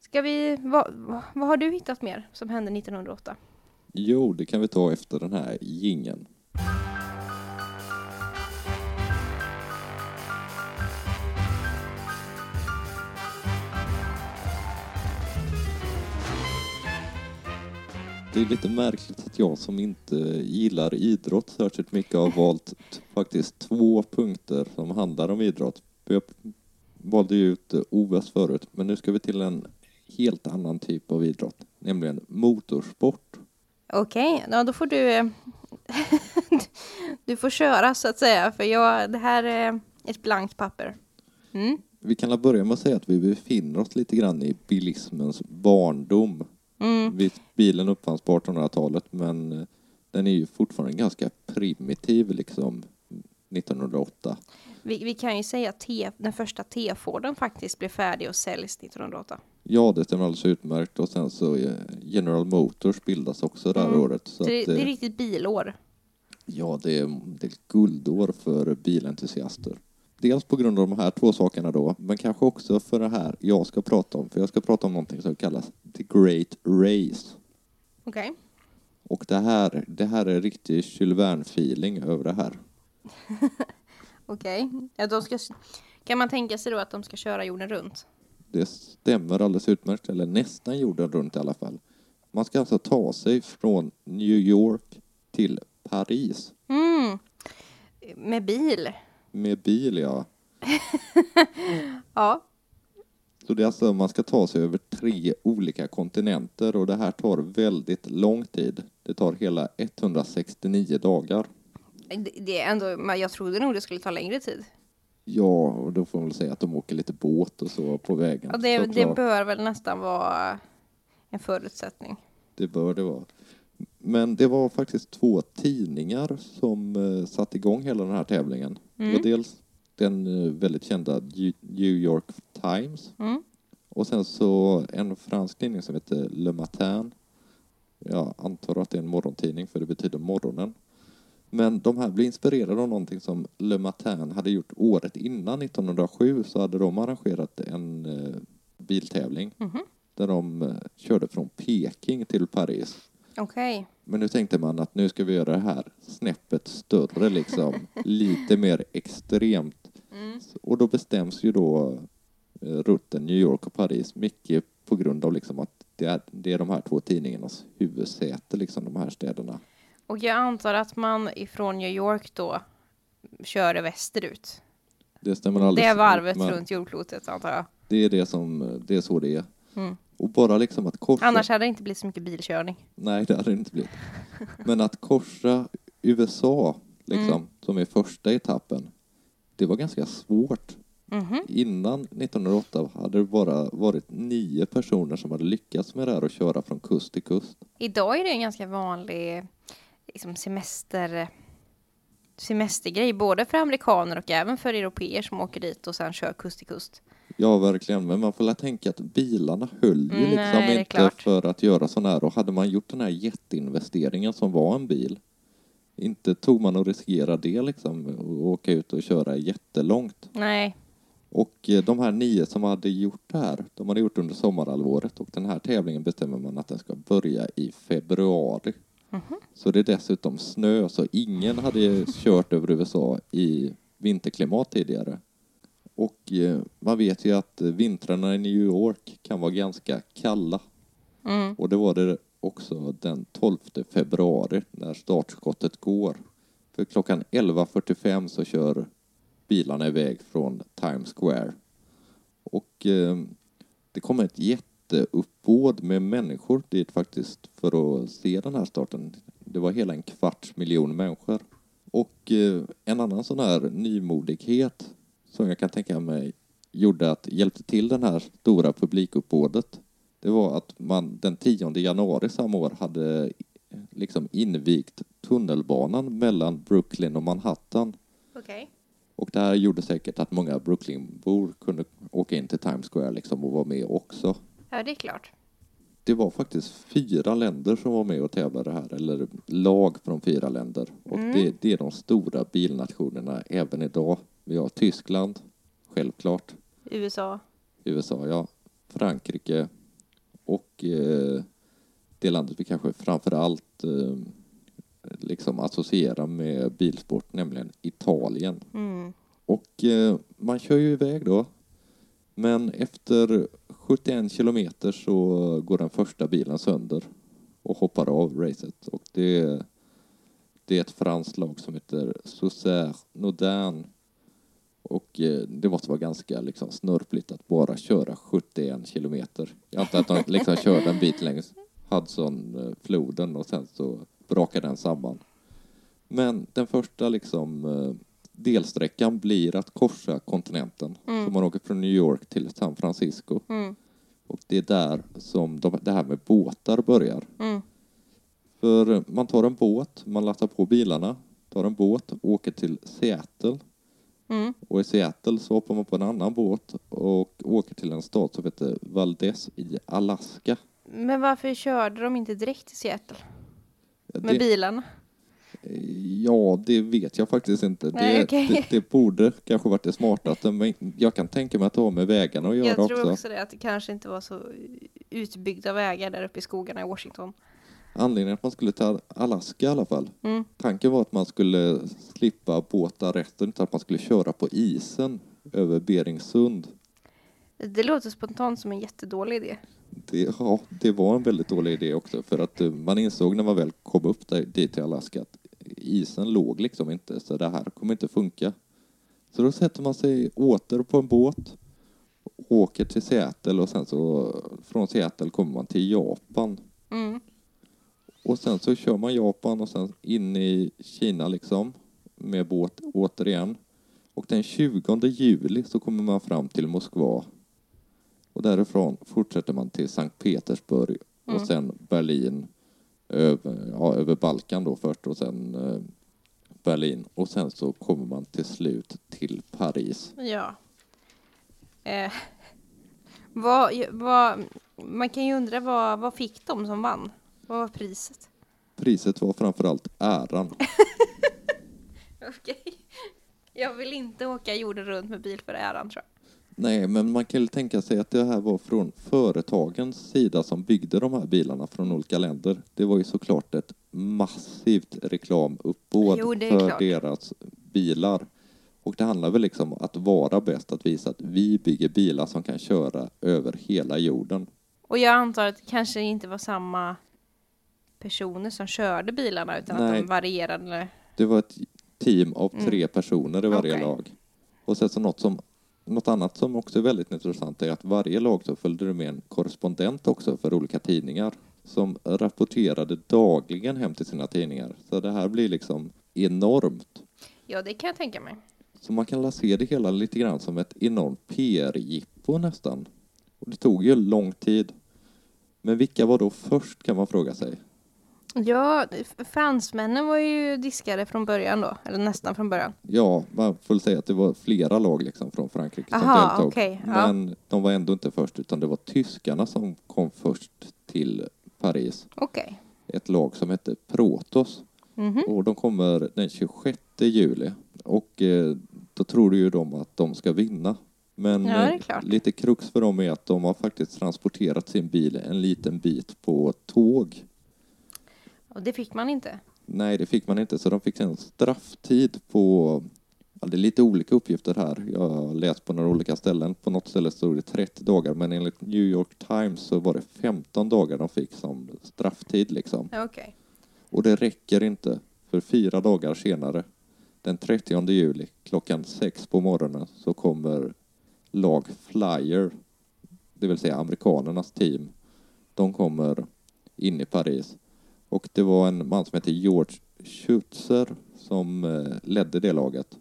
Ska vi, vad, vad, vad har du hittat mer som hände 1908? Jo, det kan vi ta efter den här gingen. Det är lite märkligt att jag som inte gillar idrott särskilt mycket har valt faktiskt två punkter som handlar om idrott. Jag valde ju ut eh, OS förut, men nu ska vi till en helt annan typ av idrott, nämligen motorsport. Okej, ja, då får du... eh, du får köra så att säga, för jag, det här är ett blankt papper. Mm. Vi kan börja med att säga att vi befinner oss lite grann i bilismens barndom. Mm. Vi- Bilen uppfanns på 1800-talet men eh, den är ju fortfarande ganska primitiv liksom 1908. Vi, vi kan ju säga att den första T-Forden faktiskt blev färdig och säljs 1908. Ja, det stämmer alldeles utmärkt och sen så eh, General Motors bildas också det här Mm. året. Så Så det, att, det är eh, riktigt bilår. Ja, det är, det är ett guldår för bilentusiaster. Dels på grund av de här två sakerna då, men kanske också för det här jag ska prata om. För jag ska prata om någonting som kallas The Great Race. Okej. Och det här, det här är riktig Jules Verne-feeling över det här. Okej. Ja, de ska, kan man tänka sig då att de ska köra jorden runt? Det stämmer alldeles utmärkt, eller nästan jorden runt i alla fall. Man ska alltså ta sig från New York till Paris Mm. Med bil? Med bil, ja. Ja. Så det är alltså, man ska ta sig över tre olika kontinenter och det här tar väldigt lång tid. Det tar hela 169 dagar. Det, det är ändå, jag trodde nog det skulle ta längre tid. Ja, och då får man väl säga att de åker lite båt och så på vägen. Ja, det, det bör väl nästan vara en förutsättning. Det bör det vara. Men det var faktiskt två tidningar som eh, satte igång hela den här tävlingen. Det var Mm. dels den eh, väldigt kända New York Times Mm. och sen så en fransk tidning som heter Le Matin. Jag antar att det är en morgontidning för det betyder morgonen. Men de här blev inspirerade av någonting som Le Matin hade gjort året innan, 1907, så hade de arrangerat en eh, biltävling Mhm. där de eh, körde från Peking till Paris. Okej. Men nu tänkte man att nu ska vi göra det här snäppet större liksom, lite mer extremt. Mm. Och då bestäms ju då eh, rutten New York och Paris mycket på grund av liksom att det är, det är de här två tidningarnas huvudsäte, liksom de här städerna. Och jag antar att man ifrån New York då kör västerut. Det stämmer Det alldeles är varvet runt jordklotet antar jag. Det är det som, det är så det är. Mm. Och bara liksom att korsa... Annars hade det inte blivit så mycket bilkörning. Nej, det hade det inte blivit. Men att korsa USA, liksom, Mm. som är första etappen, det var ganska svårt. Mhm. Innan 1908 hade det bara varit nio personer som hade lyckats med det här att köra från kust till kust. Idag är det en ganska vanlig liksom, semester, semestergrej, både för amerikaner och även för europeer som åker dit och sen kör kust till kust. Ja, verkligen. Men man får tänka att bilarna höll ju Mm, liksom nej, inte för att göra sån här. Och hade man gjort den här jätteinvesteringen som var en bil, inte tog man och riskerade det liksom, och åka ut och köra jättelångt. Nej, Och eh, de här nio som hade gjort det här, de hade gjort under sommarhalvåret och den här tävlingen bestämmer man att den ska börja i februari. Mhm. Så det är dessutom snö, så ingen hade kört över USA i vinterklimat tidigare. Och eh, man vet ju att eh, vintrarna i New York kan vara ganska kalla. mm. Och det var det också den 12 februari när startskottet går. För klockan 11.45 så kör bilarna iväg från Times Square. Och eh, det kommer ett jätteuppbåd med människor dit faktiskt för att se den här starten. Det var hela en kvarts miljon människor. Och eh, en annan sån här nymodighet som jag kan tänka mig gjorde att hjälpte till den här stora publikuppbådet det var att man den 10 januari samma år hade liksom invigt tunnelbanan mellan Brooklyn och Manhattan. okej. Och det här gjorde säkert att många Brooklynbor kunde åka in till Times Square liksom och vara med också. Ja, det är klart. Det var faktiskt fyra länder som var med och tävlade här, eller lag från fyra länder. Och Mm. det, det är de stora bilnationerna även idag. Vi har Tyskland, självklart. USA. USA, ja. Frankrike och eh, det landet vi kanske framför allt eh, liksom associerar med bilsport, nämligen Italien. Mm. Och eh, man kör ju iväg då. Men efter 71 kilometer så går den första bilen sönder och hoppar av racet. Och det, det är ett franskt lag som heter Saucer Nodin. Och eh, det måste vara ganska liksom, snörpligt att bara köra 71 kilometer. Jag antar att de liksom körde en bit längs Hudson-floden och sen så brakade den samman. Men den första liksom eh, delsträckan blir att korsa kontinenten. Mm. Så man åker från New York till San Francisco. Mm. Och det är där som de, det här med båtar börjar. Mm. För man tar en båt, man lastar på bilarna, tar en båt, åker till Seattle. Mm. Och i Seattle så hoppar man på en annan båt och åker till en stad som heter Valdez i Alaska. Men varför körde de inte direkt till Seattle med Det, bilarna? ja, det vet jag faktiskt inte. Nej, det, okej. det, det borde kanske varit det smartaste, men jag kan tänka mig att det har med vägarna att göra Jag tror också. också det, att det kanske inte var så utbyggda vägar där uppe i skogarna i Washington. Anledningen att man skulle till Alaska i alla fall. Mm. Tanken var att man skulle slippa båtar resten, utan att man skulle köra på isen över Beringsund. Det låter spontant som en jättedålig idé. Det, ja, det var en väldigt dålig idé också, för att eh, man insåg när man väl kom upp där, dit till Alaska att isen låg liksom inte, så det här kommer inte funka. Så då sätter man sig åter på en båt, åker till Seattle och sen så från Seattle kommer man till Japan. Mm. Och sen så kör man Japan och sen in i Kina liksom med båt återigen. Och den 20 juli så kommer man fram till Moskva. Och därifrån fortsätter man till Sankt Petersburg Mm. och sen Berlin över, ja, över Balkan då först och sen eh, Berlin och sen så kommer man till slut till Paris. Ja. Eh, vad, vad, man kan ju undra vad, vad fick de som vann? Vad var priset? Priset var framförallt äran. Okej. Jag vill inte åka jorden runt med bil för äran tror jag. Nej, men man kan ju tänka sig att det här var från företagens sida som byggde de här bilarna från olika länder. Det var ju såklart ett massivt reklamuppbåd Jo, för klart. deras bilar. Och det handlar väl liksom om att vara bäst, att visa att vi bygger bilar som kan köra över hela jorden. Och jag antar att det kanske inte var samma personer som körde bilarna utan att Nej. de varierade. Det var ett team av tre personer i varje Mm. Okej. lag. Och sen så något, som, något annat som också är väldigt intressant är att varje lag så följde det med en korrespondent också för olika tidningar som rapporterade dagligen hem till sina tidningar. Så det här blir liksom enormt. Ja, det kan jag tänka mig. Så man kan se det hela lite grann som ett enormt PR-jippo nästan. Och det tog ju lång tid. Men vilka var då först kan man fråga sig? Ja, fransmännen var ju diskade från början då, eller nästan från början. Ja, man får säga att det var flera lag liksom från Frankrike som Aha, deltog. okej, ja. Men de var ändå inte först, utan det var tyskarna som kom först till Paris. Okej. Ett lag som hette Protos. Mhm. Och de kommer den 26 juli. Och eh, då tror ju de att de ska vinna. Men Ja, eh, lite krux för dem är att de har faktiskt transporterat sin bil en liten bit på tåg. Och det fick man inte. Nej, det fick man inte, så de fick en strafftid på... Ja, det är lite olika uppgifter här. Jag har läst på några olika ställen. På något ställe stod det 30 dagar, men enligt New York Times så var det 15 dagar de fick som strafftid. Liksom. Okej. Och det räcker inte, för fyra dagar senare, den 30 juli, klockan sex på morgonen, så kommer lag Flyer, det vill säga amerikanernas team. De kommer in i Paris. Och det var en man som heter George Schutzer som eh, ledde det laget.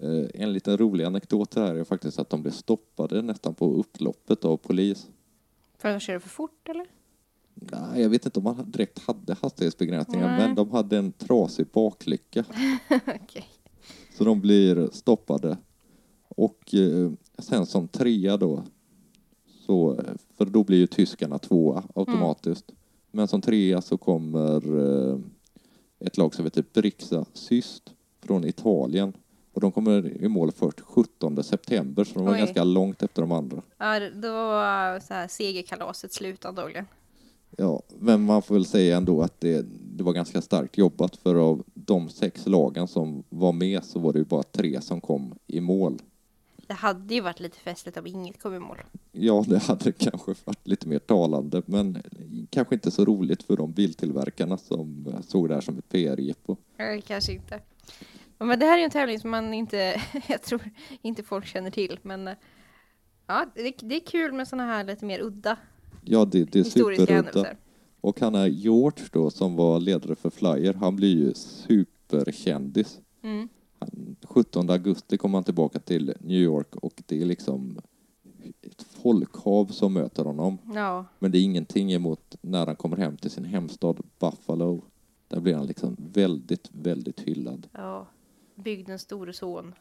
Eh, en liten rolig anekdot här är faktiskt att de blev stoppade nästan på upploppet av polis. För att de körde för fort eller? Nej, jag vet inte om man direkt hade hastighetsbegränsningar, Nej. men de hade en trasig baklycka. Okej. Så de blir stoppade. Och eh, sen som trea då, så, för då blir ju tyskarna tvåa automatiskt. Men som trea så kommer eh, ett lag som heter Brixa Syst från Italien. Och de kommer i mål först 17 september, så de var Oj. ganska långt efter de andra. Ja, då var så här segerkalaset slut antagligen. Ja, men man får väl säga ändå att det, det var ganska starkt jobbat för av de sex lagen som var med så var det ju bara tre som kom i mål. Det hade ju varit lite festligt om inget kom i mål. Ja, det hade kanske varit lite mer talande, men kanske inte så roligt för de biltillverkarna som såg det här som ett PR-jippo. Nej, kanske inte. Men det här är ju en tävling som man inte, jag tror inte folk känner till. Men ja, det, det är kul med sådana här lite mer udda Ja, det, det är superudda. Och han är George då, som var ledare för Flyer, han blir ju superkändis. Mm. Han- 17 augusti kommer han tillbaka till New York och det är liksom ett folkhav som möter honom. Ja, Men det är ingenting emot när han kommer hem till sin hemstad Buffalo. Där blir han liksom väldigt, väldigt hyllad. ja. Bygdens store son.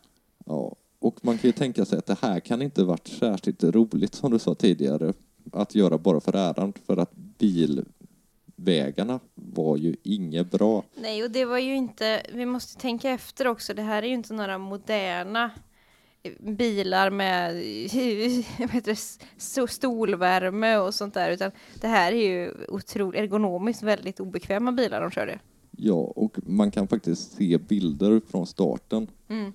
Ja, och man kan ju tänka sig att det här kan inte varit särskilt roligt som du sa tidigare att göra bara för äran för att bilvägarna var ju inget bra. Nej, och det var ju inte, vi måste tänka efter också, det här är ju inte några moderna eh, bilar med heter stolvärme och sånt där, utan det här är ju otroligt ergonomiskt väldigt obekväma bilar de körde. Ja, och man kan faktiskt se bilder från starten. Mm.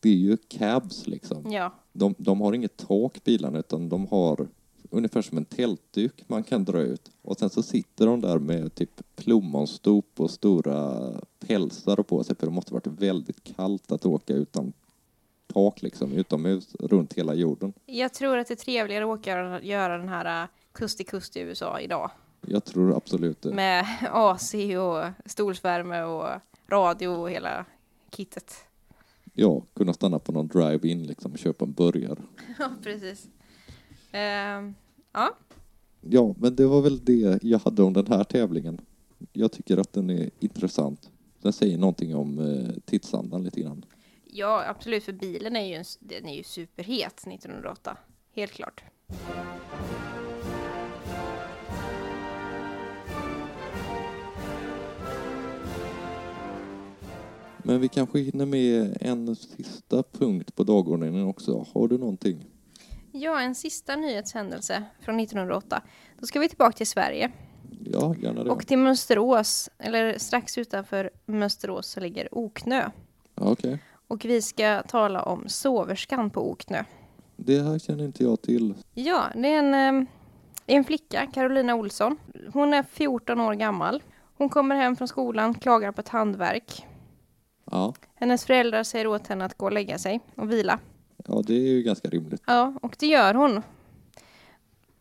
Det är ju cabs liksom. Ja, De, de har inget tak bilarna utan de har ungefär som en tältduk man kan dra ut. Och sen så sitter de där med typ plommonstop och stora pälsar på sig för det måste varit väldigt kallt att åka utan tak liksom utomhus runt hela jorden. jag tror att det är trevligare att åka och göra den här eh, kust till kust i USA idag. Jag tror absolut det. Med AC och stolsvärme och radio och hela kittet. Ja, kunna stanna på någon drive-in liksom och köpa en burgare. Ja, precis. Ehm, ja, Ja, men det var väl det jag hade om den här tävlingen. Jag tycker att den är intressant. Den säger någonting om eh, tidsandan lite grann. Ja, absolut, för bilen är ju, en, den är ju superhet 1908. Helt klart. Men vi kanske hinner med en sista punkt på dagordningen också. Har du någonting? Ja, en sista nyhetshändelse från 1908. Då ska vi tillbaka till Sverige Ja, gärna det. och till Mönsterås, eller strax utanför Mönsterås så ligger Oknö. Ja, Okej. Och vi ska tala om soverskan på Oknö. Det här känner inte jag till. Ja, det är en, eh, en flicka, Carolina Olsson. Hon är 14 år gammal. Hon kommer hem från skolan, klagar på ett handverk. Ja, Hennes föräldrar säger åt henne att gå och lägga sig och vila. Ja det är ju ganska rimligt. Ja, och det gör hon.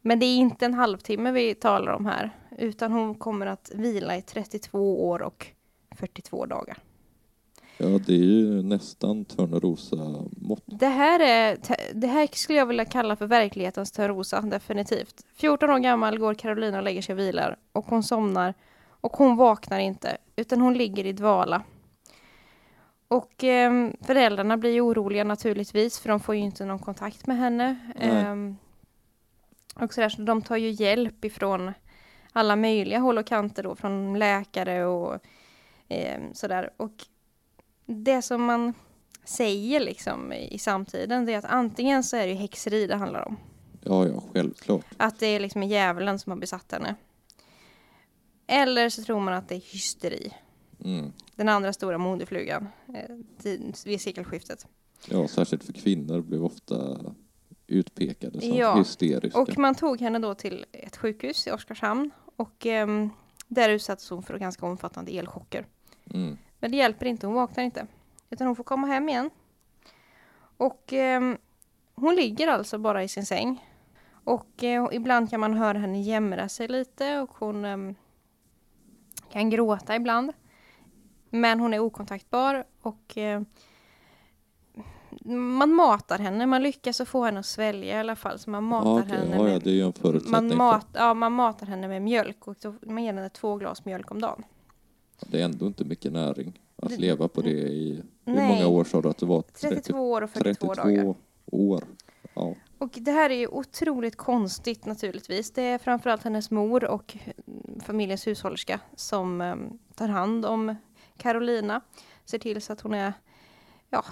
Men det är inte en halvtimme vi talar om här, utan hon kommer att vila i 32 år och 42 dagar. Ja, det är ju nästan Törnrosa-mått. Det här, är, det här skulle jag vilja kalla för verklighetens Törnrosa, definitivt. 14 år gammal går Carolina och lägger sig och vilar och hon somnar och hon vaknar inte, utan hon ligger i dvala. Och eh, föräldrarna blir ju oroliga naturligtvis, för de får ju inte någon kontakt med henne. Eh, och sådär, så de tar ju hjälp ifrån alla möjliga håll och kanter då, från läkare och eh, sådär. Och det som man säger liksom i i samtiden, det är att antingen så är det ju häxeri det handlar om. Ja, ja, självklart. Att det är liksom djävulen som har besatt henne. Eller så tror man att det är hysteri. Mm. Den andra stora modeflugan eh, vid sekelskiftet. Ja, särskilt för kvinnor blev ofta utpekade som Ja, hysteriska. Och man tog henne då till ett sjukhus i Oskarshamn och ehm, där utsattes hon för ganska omfattande elchocker. Mm. Men det hjälper inte, hon vaknar inte. Utan hon får komma hem igen. Och ehm, hon ligger alltså bara i sin säng. Och eh, ibland kan man höra henne jämra sig lite och hon ehm, kan gråta ibland. Men hon är okontaktbar och eh, man matar henne, man lyckas att få henne att svälja i alla fall. Så man matar Ja, okej. henne med ja, det är ju en förutsättning. man, för- mat, ja, man matar henne med mjölk och då, man ger henne två glas mjölk om dagen. Det är ändå inte mycket näring att Det- leva på det i... Hur Nej. många år sa du att det var? 32 år och 42 32 dagar. år. Ja. Och det här är ju otroligt konstigt naturligtvis. Det är framförallt hennes mor och familjens hushållerska som em, tar hand om Carolina. Ser till så att hon är, ja,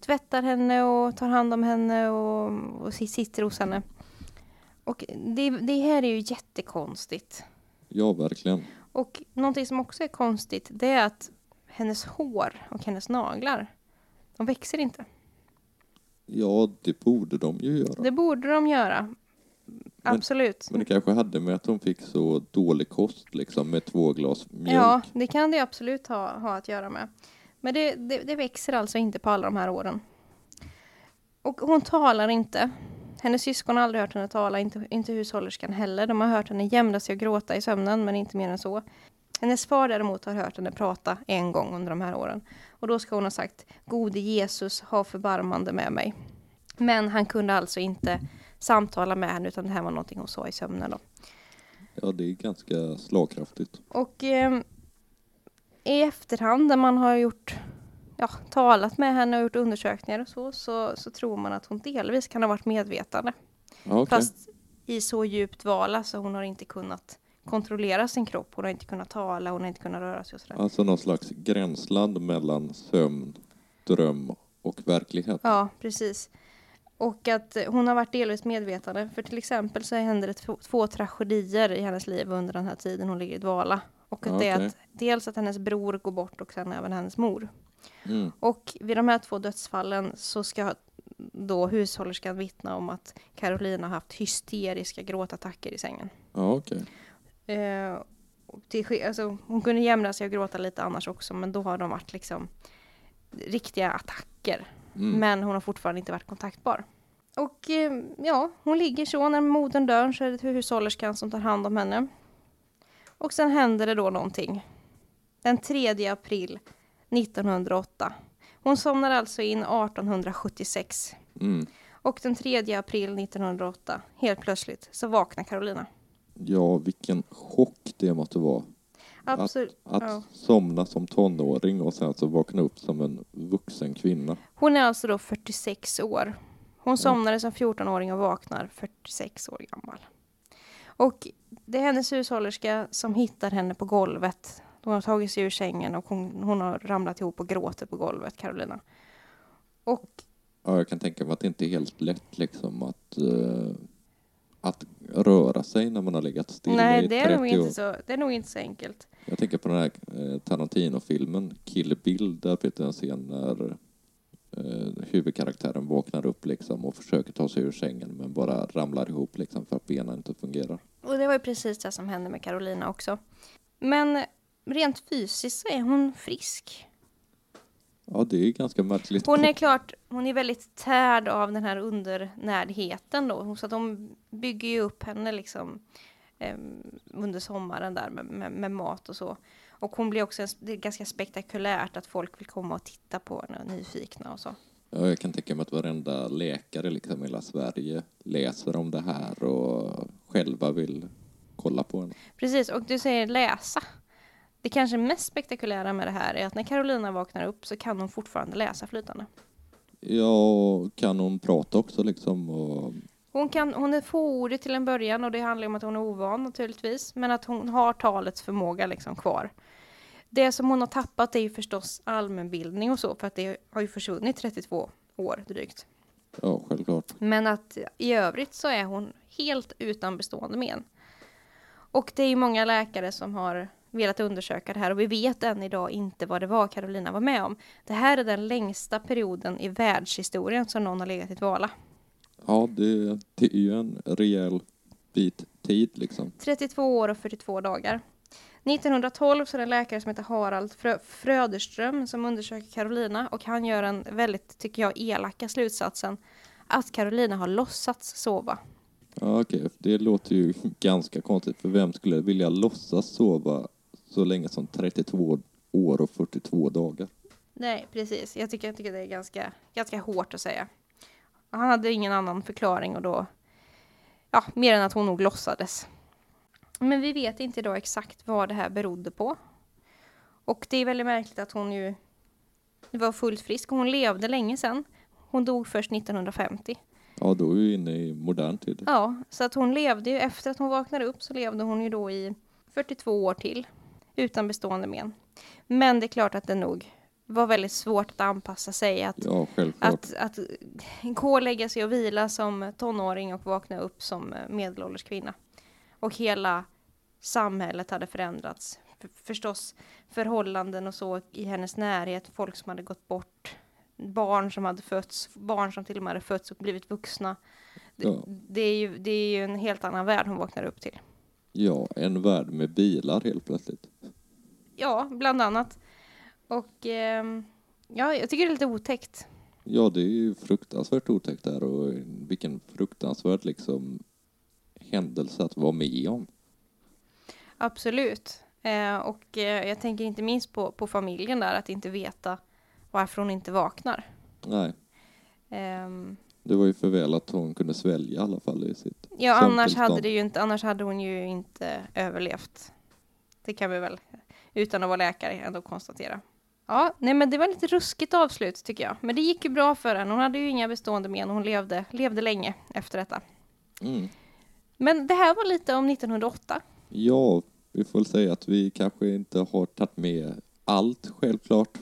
tvättar henne och tar hand om henne och, och si- sitter hos henne. Och det, det här är ju jättekonstigt. ja, verkligen. Och någonting som också är konstigt, det är att hennes hår och hennes naglar, de växer inte. Ja, det borde de ju göra. Det borde de göra. Absolut. Men det kanske hade med att hon fick så dålig kost liksom med två glas mjölk. Ja, det kan det absolut ha, ha att göra med. Men det, det, det växer alltså inte på alla de här åren. Och hon talar inte. Hennes syskon har aldrig hört henne tala, inte, inte hushållerskan heller. De har hört henne jämra sig och gråta i sömnen, men inte mer än så. Hennes far däremot har hört henne prata en gång under de här åren. Och då ska hon ha sagt, gode Jesus, ha förbarmande med mig. Men han kunde alltså inte samtala med henne, utan det här var någonting hon sa i sömnen då. Ja, det är ganska slagkraftigt. Och ehm, i efterhand när man har gjort, ja, talat med henne och gjort undersökningar och så, så, så tror man att hon delvis kan ha varit medvetande. Ja, okej. Fast i så djupt vala så hon har inte kunnat kontrollera sin kropp. Hon har inte kunnat tala, hon har inte kunnat röra sig och sådär. Alltså någon slags gränsland mellan sömn, dröm och verklighet. Ja, precis. Och att hon har varit delvis medvetande. För till exempel så händer det två, två tragedier i hennes liv under den här tiden hon ligger i dvala. Och att Ja, det är att dels att hennes bror går bort och sen även hennes mor. Mm. Och vid de här två dödsfallen så ska då hushållerskan vittna om att Carolina haft hysteriska gråtattacker i sängen. Ja, okej. Eh, till, alltså, hon kunde jämra sig och gråta lite annars också, men då har de varit liksom riktiga attacker. Mm. Men hon har fortfarande inte varit kontaktbar. Och eh, ja, hon ligger så. När modern dör så är det hushållerskan som tar hand om henne. Och sen händer det då någonting. Den 3 april 1908. Hon somnar alltså in 1876. Mm. Och den 3 april 1908, helt plötsligt, så vaknar Carolina. Ja, vilken chock det måste vara. Absolut. Att Ja. somna som tonåring och sen så vakna upp som en vuxen kvinna. Hon är alltså då 46 år. Hon somnade som 14-åring och vaknar 46 år gammal. Och det är hennes hushållerska som hittar henne på golvet. Hon har tagit sig ur sängen och hon, hon har ramlat ihop och gråter på golvet, Carolina. Och Ja, jag kan tänka mig att det inte är helt lätt liksom att, eh, att röra sig när man har legat still nej, i det är, nog 30 år. så, det är nog inte så enkelt. Jag tänker på den här eh, Tarantino-filmen Kill Bill, där finns det en scen när eh, huvudkaraktären vaknar upp liksom och försöker ta sig ur sängen men bara ramlar ihop liksom för att benen inte fungerar. Och det var ju precis det som hände med Carolina också. Men rent fysiskt så är hon frisk. Ja, det är ganska märkligt. Hon är klart, hon är väldigt tärd av den här undernärdheten då. Så att de bygger ju upp henne liksom under sommaren där med, med, med mat och så. Och hon blir också, det är ganska spektakulärt att folk vill komma och titta på henne och nyfikna och så. Ja, jag kan tänka mig att varenda läkare liksom i hela Sverige läser om det här och själva vill kolla på henne. Precis, och du säger läsa. Det kanske mest spektakulära med det här är att när Carolina vaknar upp så kan hon fortfarande läsa flytande. Ja, kan hon prata också liksom? Och, Hon, kan, hon är fåordig till en början och det handlar om att hon är ovan naturligtvis. Men att hon har talets förmåga liksom kvar. Det som hon har tappat är ju förstås allmänbildning och så. För att det har ju försvunnit 32 år drygt. ja, självklart. Men att i övrigt så är hon helt utan bestående men. Och det är ju många läkare som har velat undersöka det här och vi vet än idag inte vad det var Carolina var med om. Det här är den längsta perioden i världshistorien som någon har legat i dvala. Ja, det, det är ju en rejäl bit tid liksom. 32 år och 42 dagar. 1912 så är det en läkare som heter Harald Frö Fröderström som undersöker Carolina och han gör en väldigt, tycker jag, elaka slutsatsen att Carolina har låtsats sova. Ja, okej. Det låter ju ganska konstigt, för vem skulle vilja låtsas sova så länge som 32 år och 42 dagar? Nej, precis. Jag tycker, jag tycker det är ganska, ganska hårt att säga. Han hade ingen annan förklaring och då, ja, mer än att hon nog låtsades. Men vi vet inte idag exakt vad det här berodde på. Och det är väldigt märkligt att hon ju var fullt frisk och hon levde länge sedan. Hon dog först 1950. Ja, då är vi inne i modern tid. Ja, så att hon levde ju efter att hon vaknade upp så levde hon ju då i 42 år till utan bestående men. Men det är klart att det nog var väldigt svårt att anpassa sig att Ja, att, att gå och lägga sig och vila som tonåring och vakna upp som medelålders kvinna. Och hela samhället hade förändrats. För, förstås förhållanden och så i hennes närhet, folk som hade gått bort, barn som hade fötts, barn som till och med hade fötts och blivit vuxna. Det, Ja. det, är, ju, det är ju en helt annan värld hon vaknar upp till. Ja, en värld med bilar helt plötsligt. Ja, bland annat. Och ehm, ja, jag tycker det är lite otäckt. Ja, det är ju fruktansvärt otäckt där och vilken fruktansvärd liksom händelse att vara med om. Absolut. Eh, och eh, jag tänker inte minst på, på familjen där, att inte veta varför hon inte vaknar. Nej, Ehm, det var ju för väl att hon kunde svälja i alla fall i sitt ja, annars hade, det ju inte, annars hade hon ju inte överlevt. Det kan vi väl, utan att vara läkare, ändå konstatera. Ja, nej men det var lite ruskigt avslut tycker jag. Men det gick ju bra för henne. Hon hade ju inga bestående men och hon levde, levde länge efter detta. Mm. Men det här var lite om 1908. Ja, vi får väl säga att vi kanske inte har tagit med allt självklart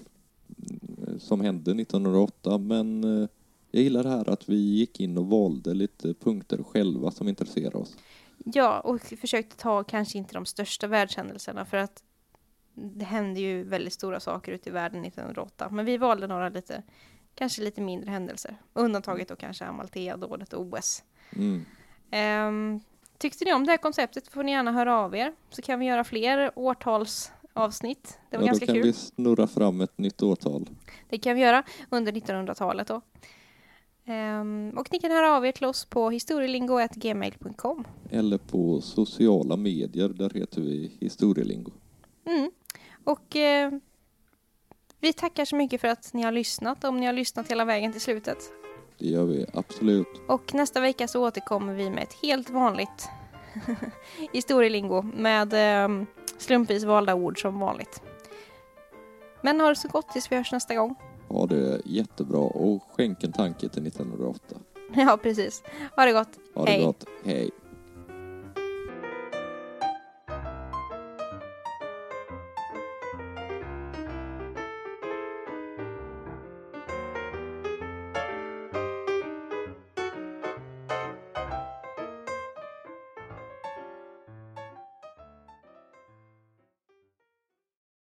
mm, som hände 1908, men eh, jag gillar det här att vi gick in och valde lite punkter själva som intresserar oss. Ja, och försökte ta kanske inte de största världshändelserna för att det hände ju väldigt stora saker ute i världen 1908. Men vi valde några lite, kanske lite mindre händelser. Undantaget då kanske Amalthea-dådet och OS. Mm. Ehm, tyckte ni om det här konceptet får ni gärna höra av er. Så kan vi göra fler årtalsavsnitt. Det var ja, ganska då kan kul. vi snurra fram ett nytt årtal. Det kan vi göra under 1900-talet då. Ehm, och ni kan höra av er till oss på historielingo.gmail.com. Eller på sociala medier, där heter vi Historielingo. Mm. Och eh, vi tackar så mycket för att ni har lyssnat, om ni har lyssnat hela vägen till slutet. Det gör vi absolut. Och nästa vecka så återkommer vi med ett helt vanligt historielingo med eh, slumpvis valda ord som vanligt. Men ha det så gott tills vi hörs nästa gång. Ha det jättebra och skänk en tanke till 1908. Ja, precis. Ha det gott. Ha det Hej. gott. Hej.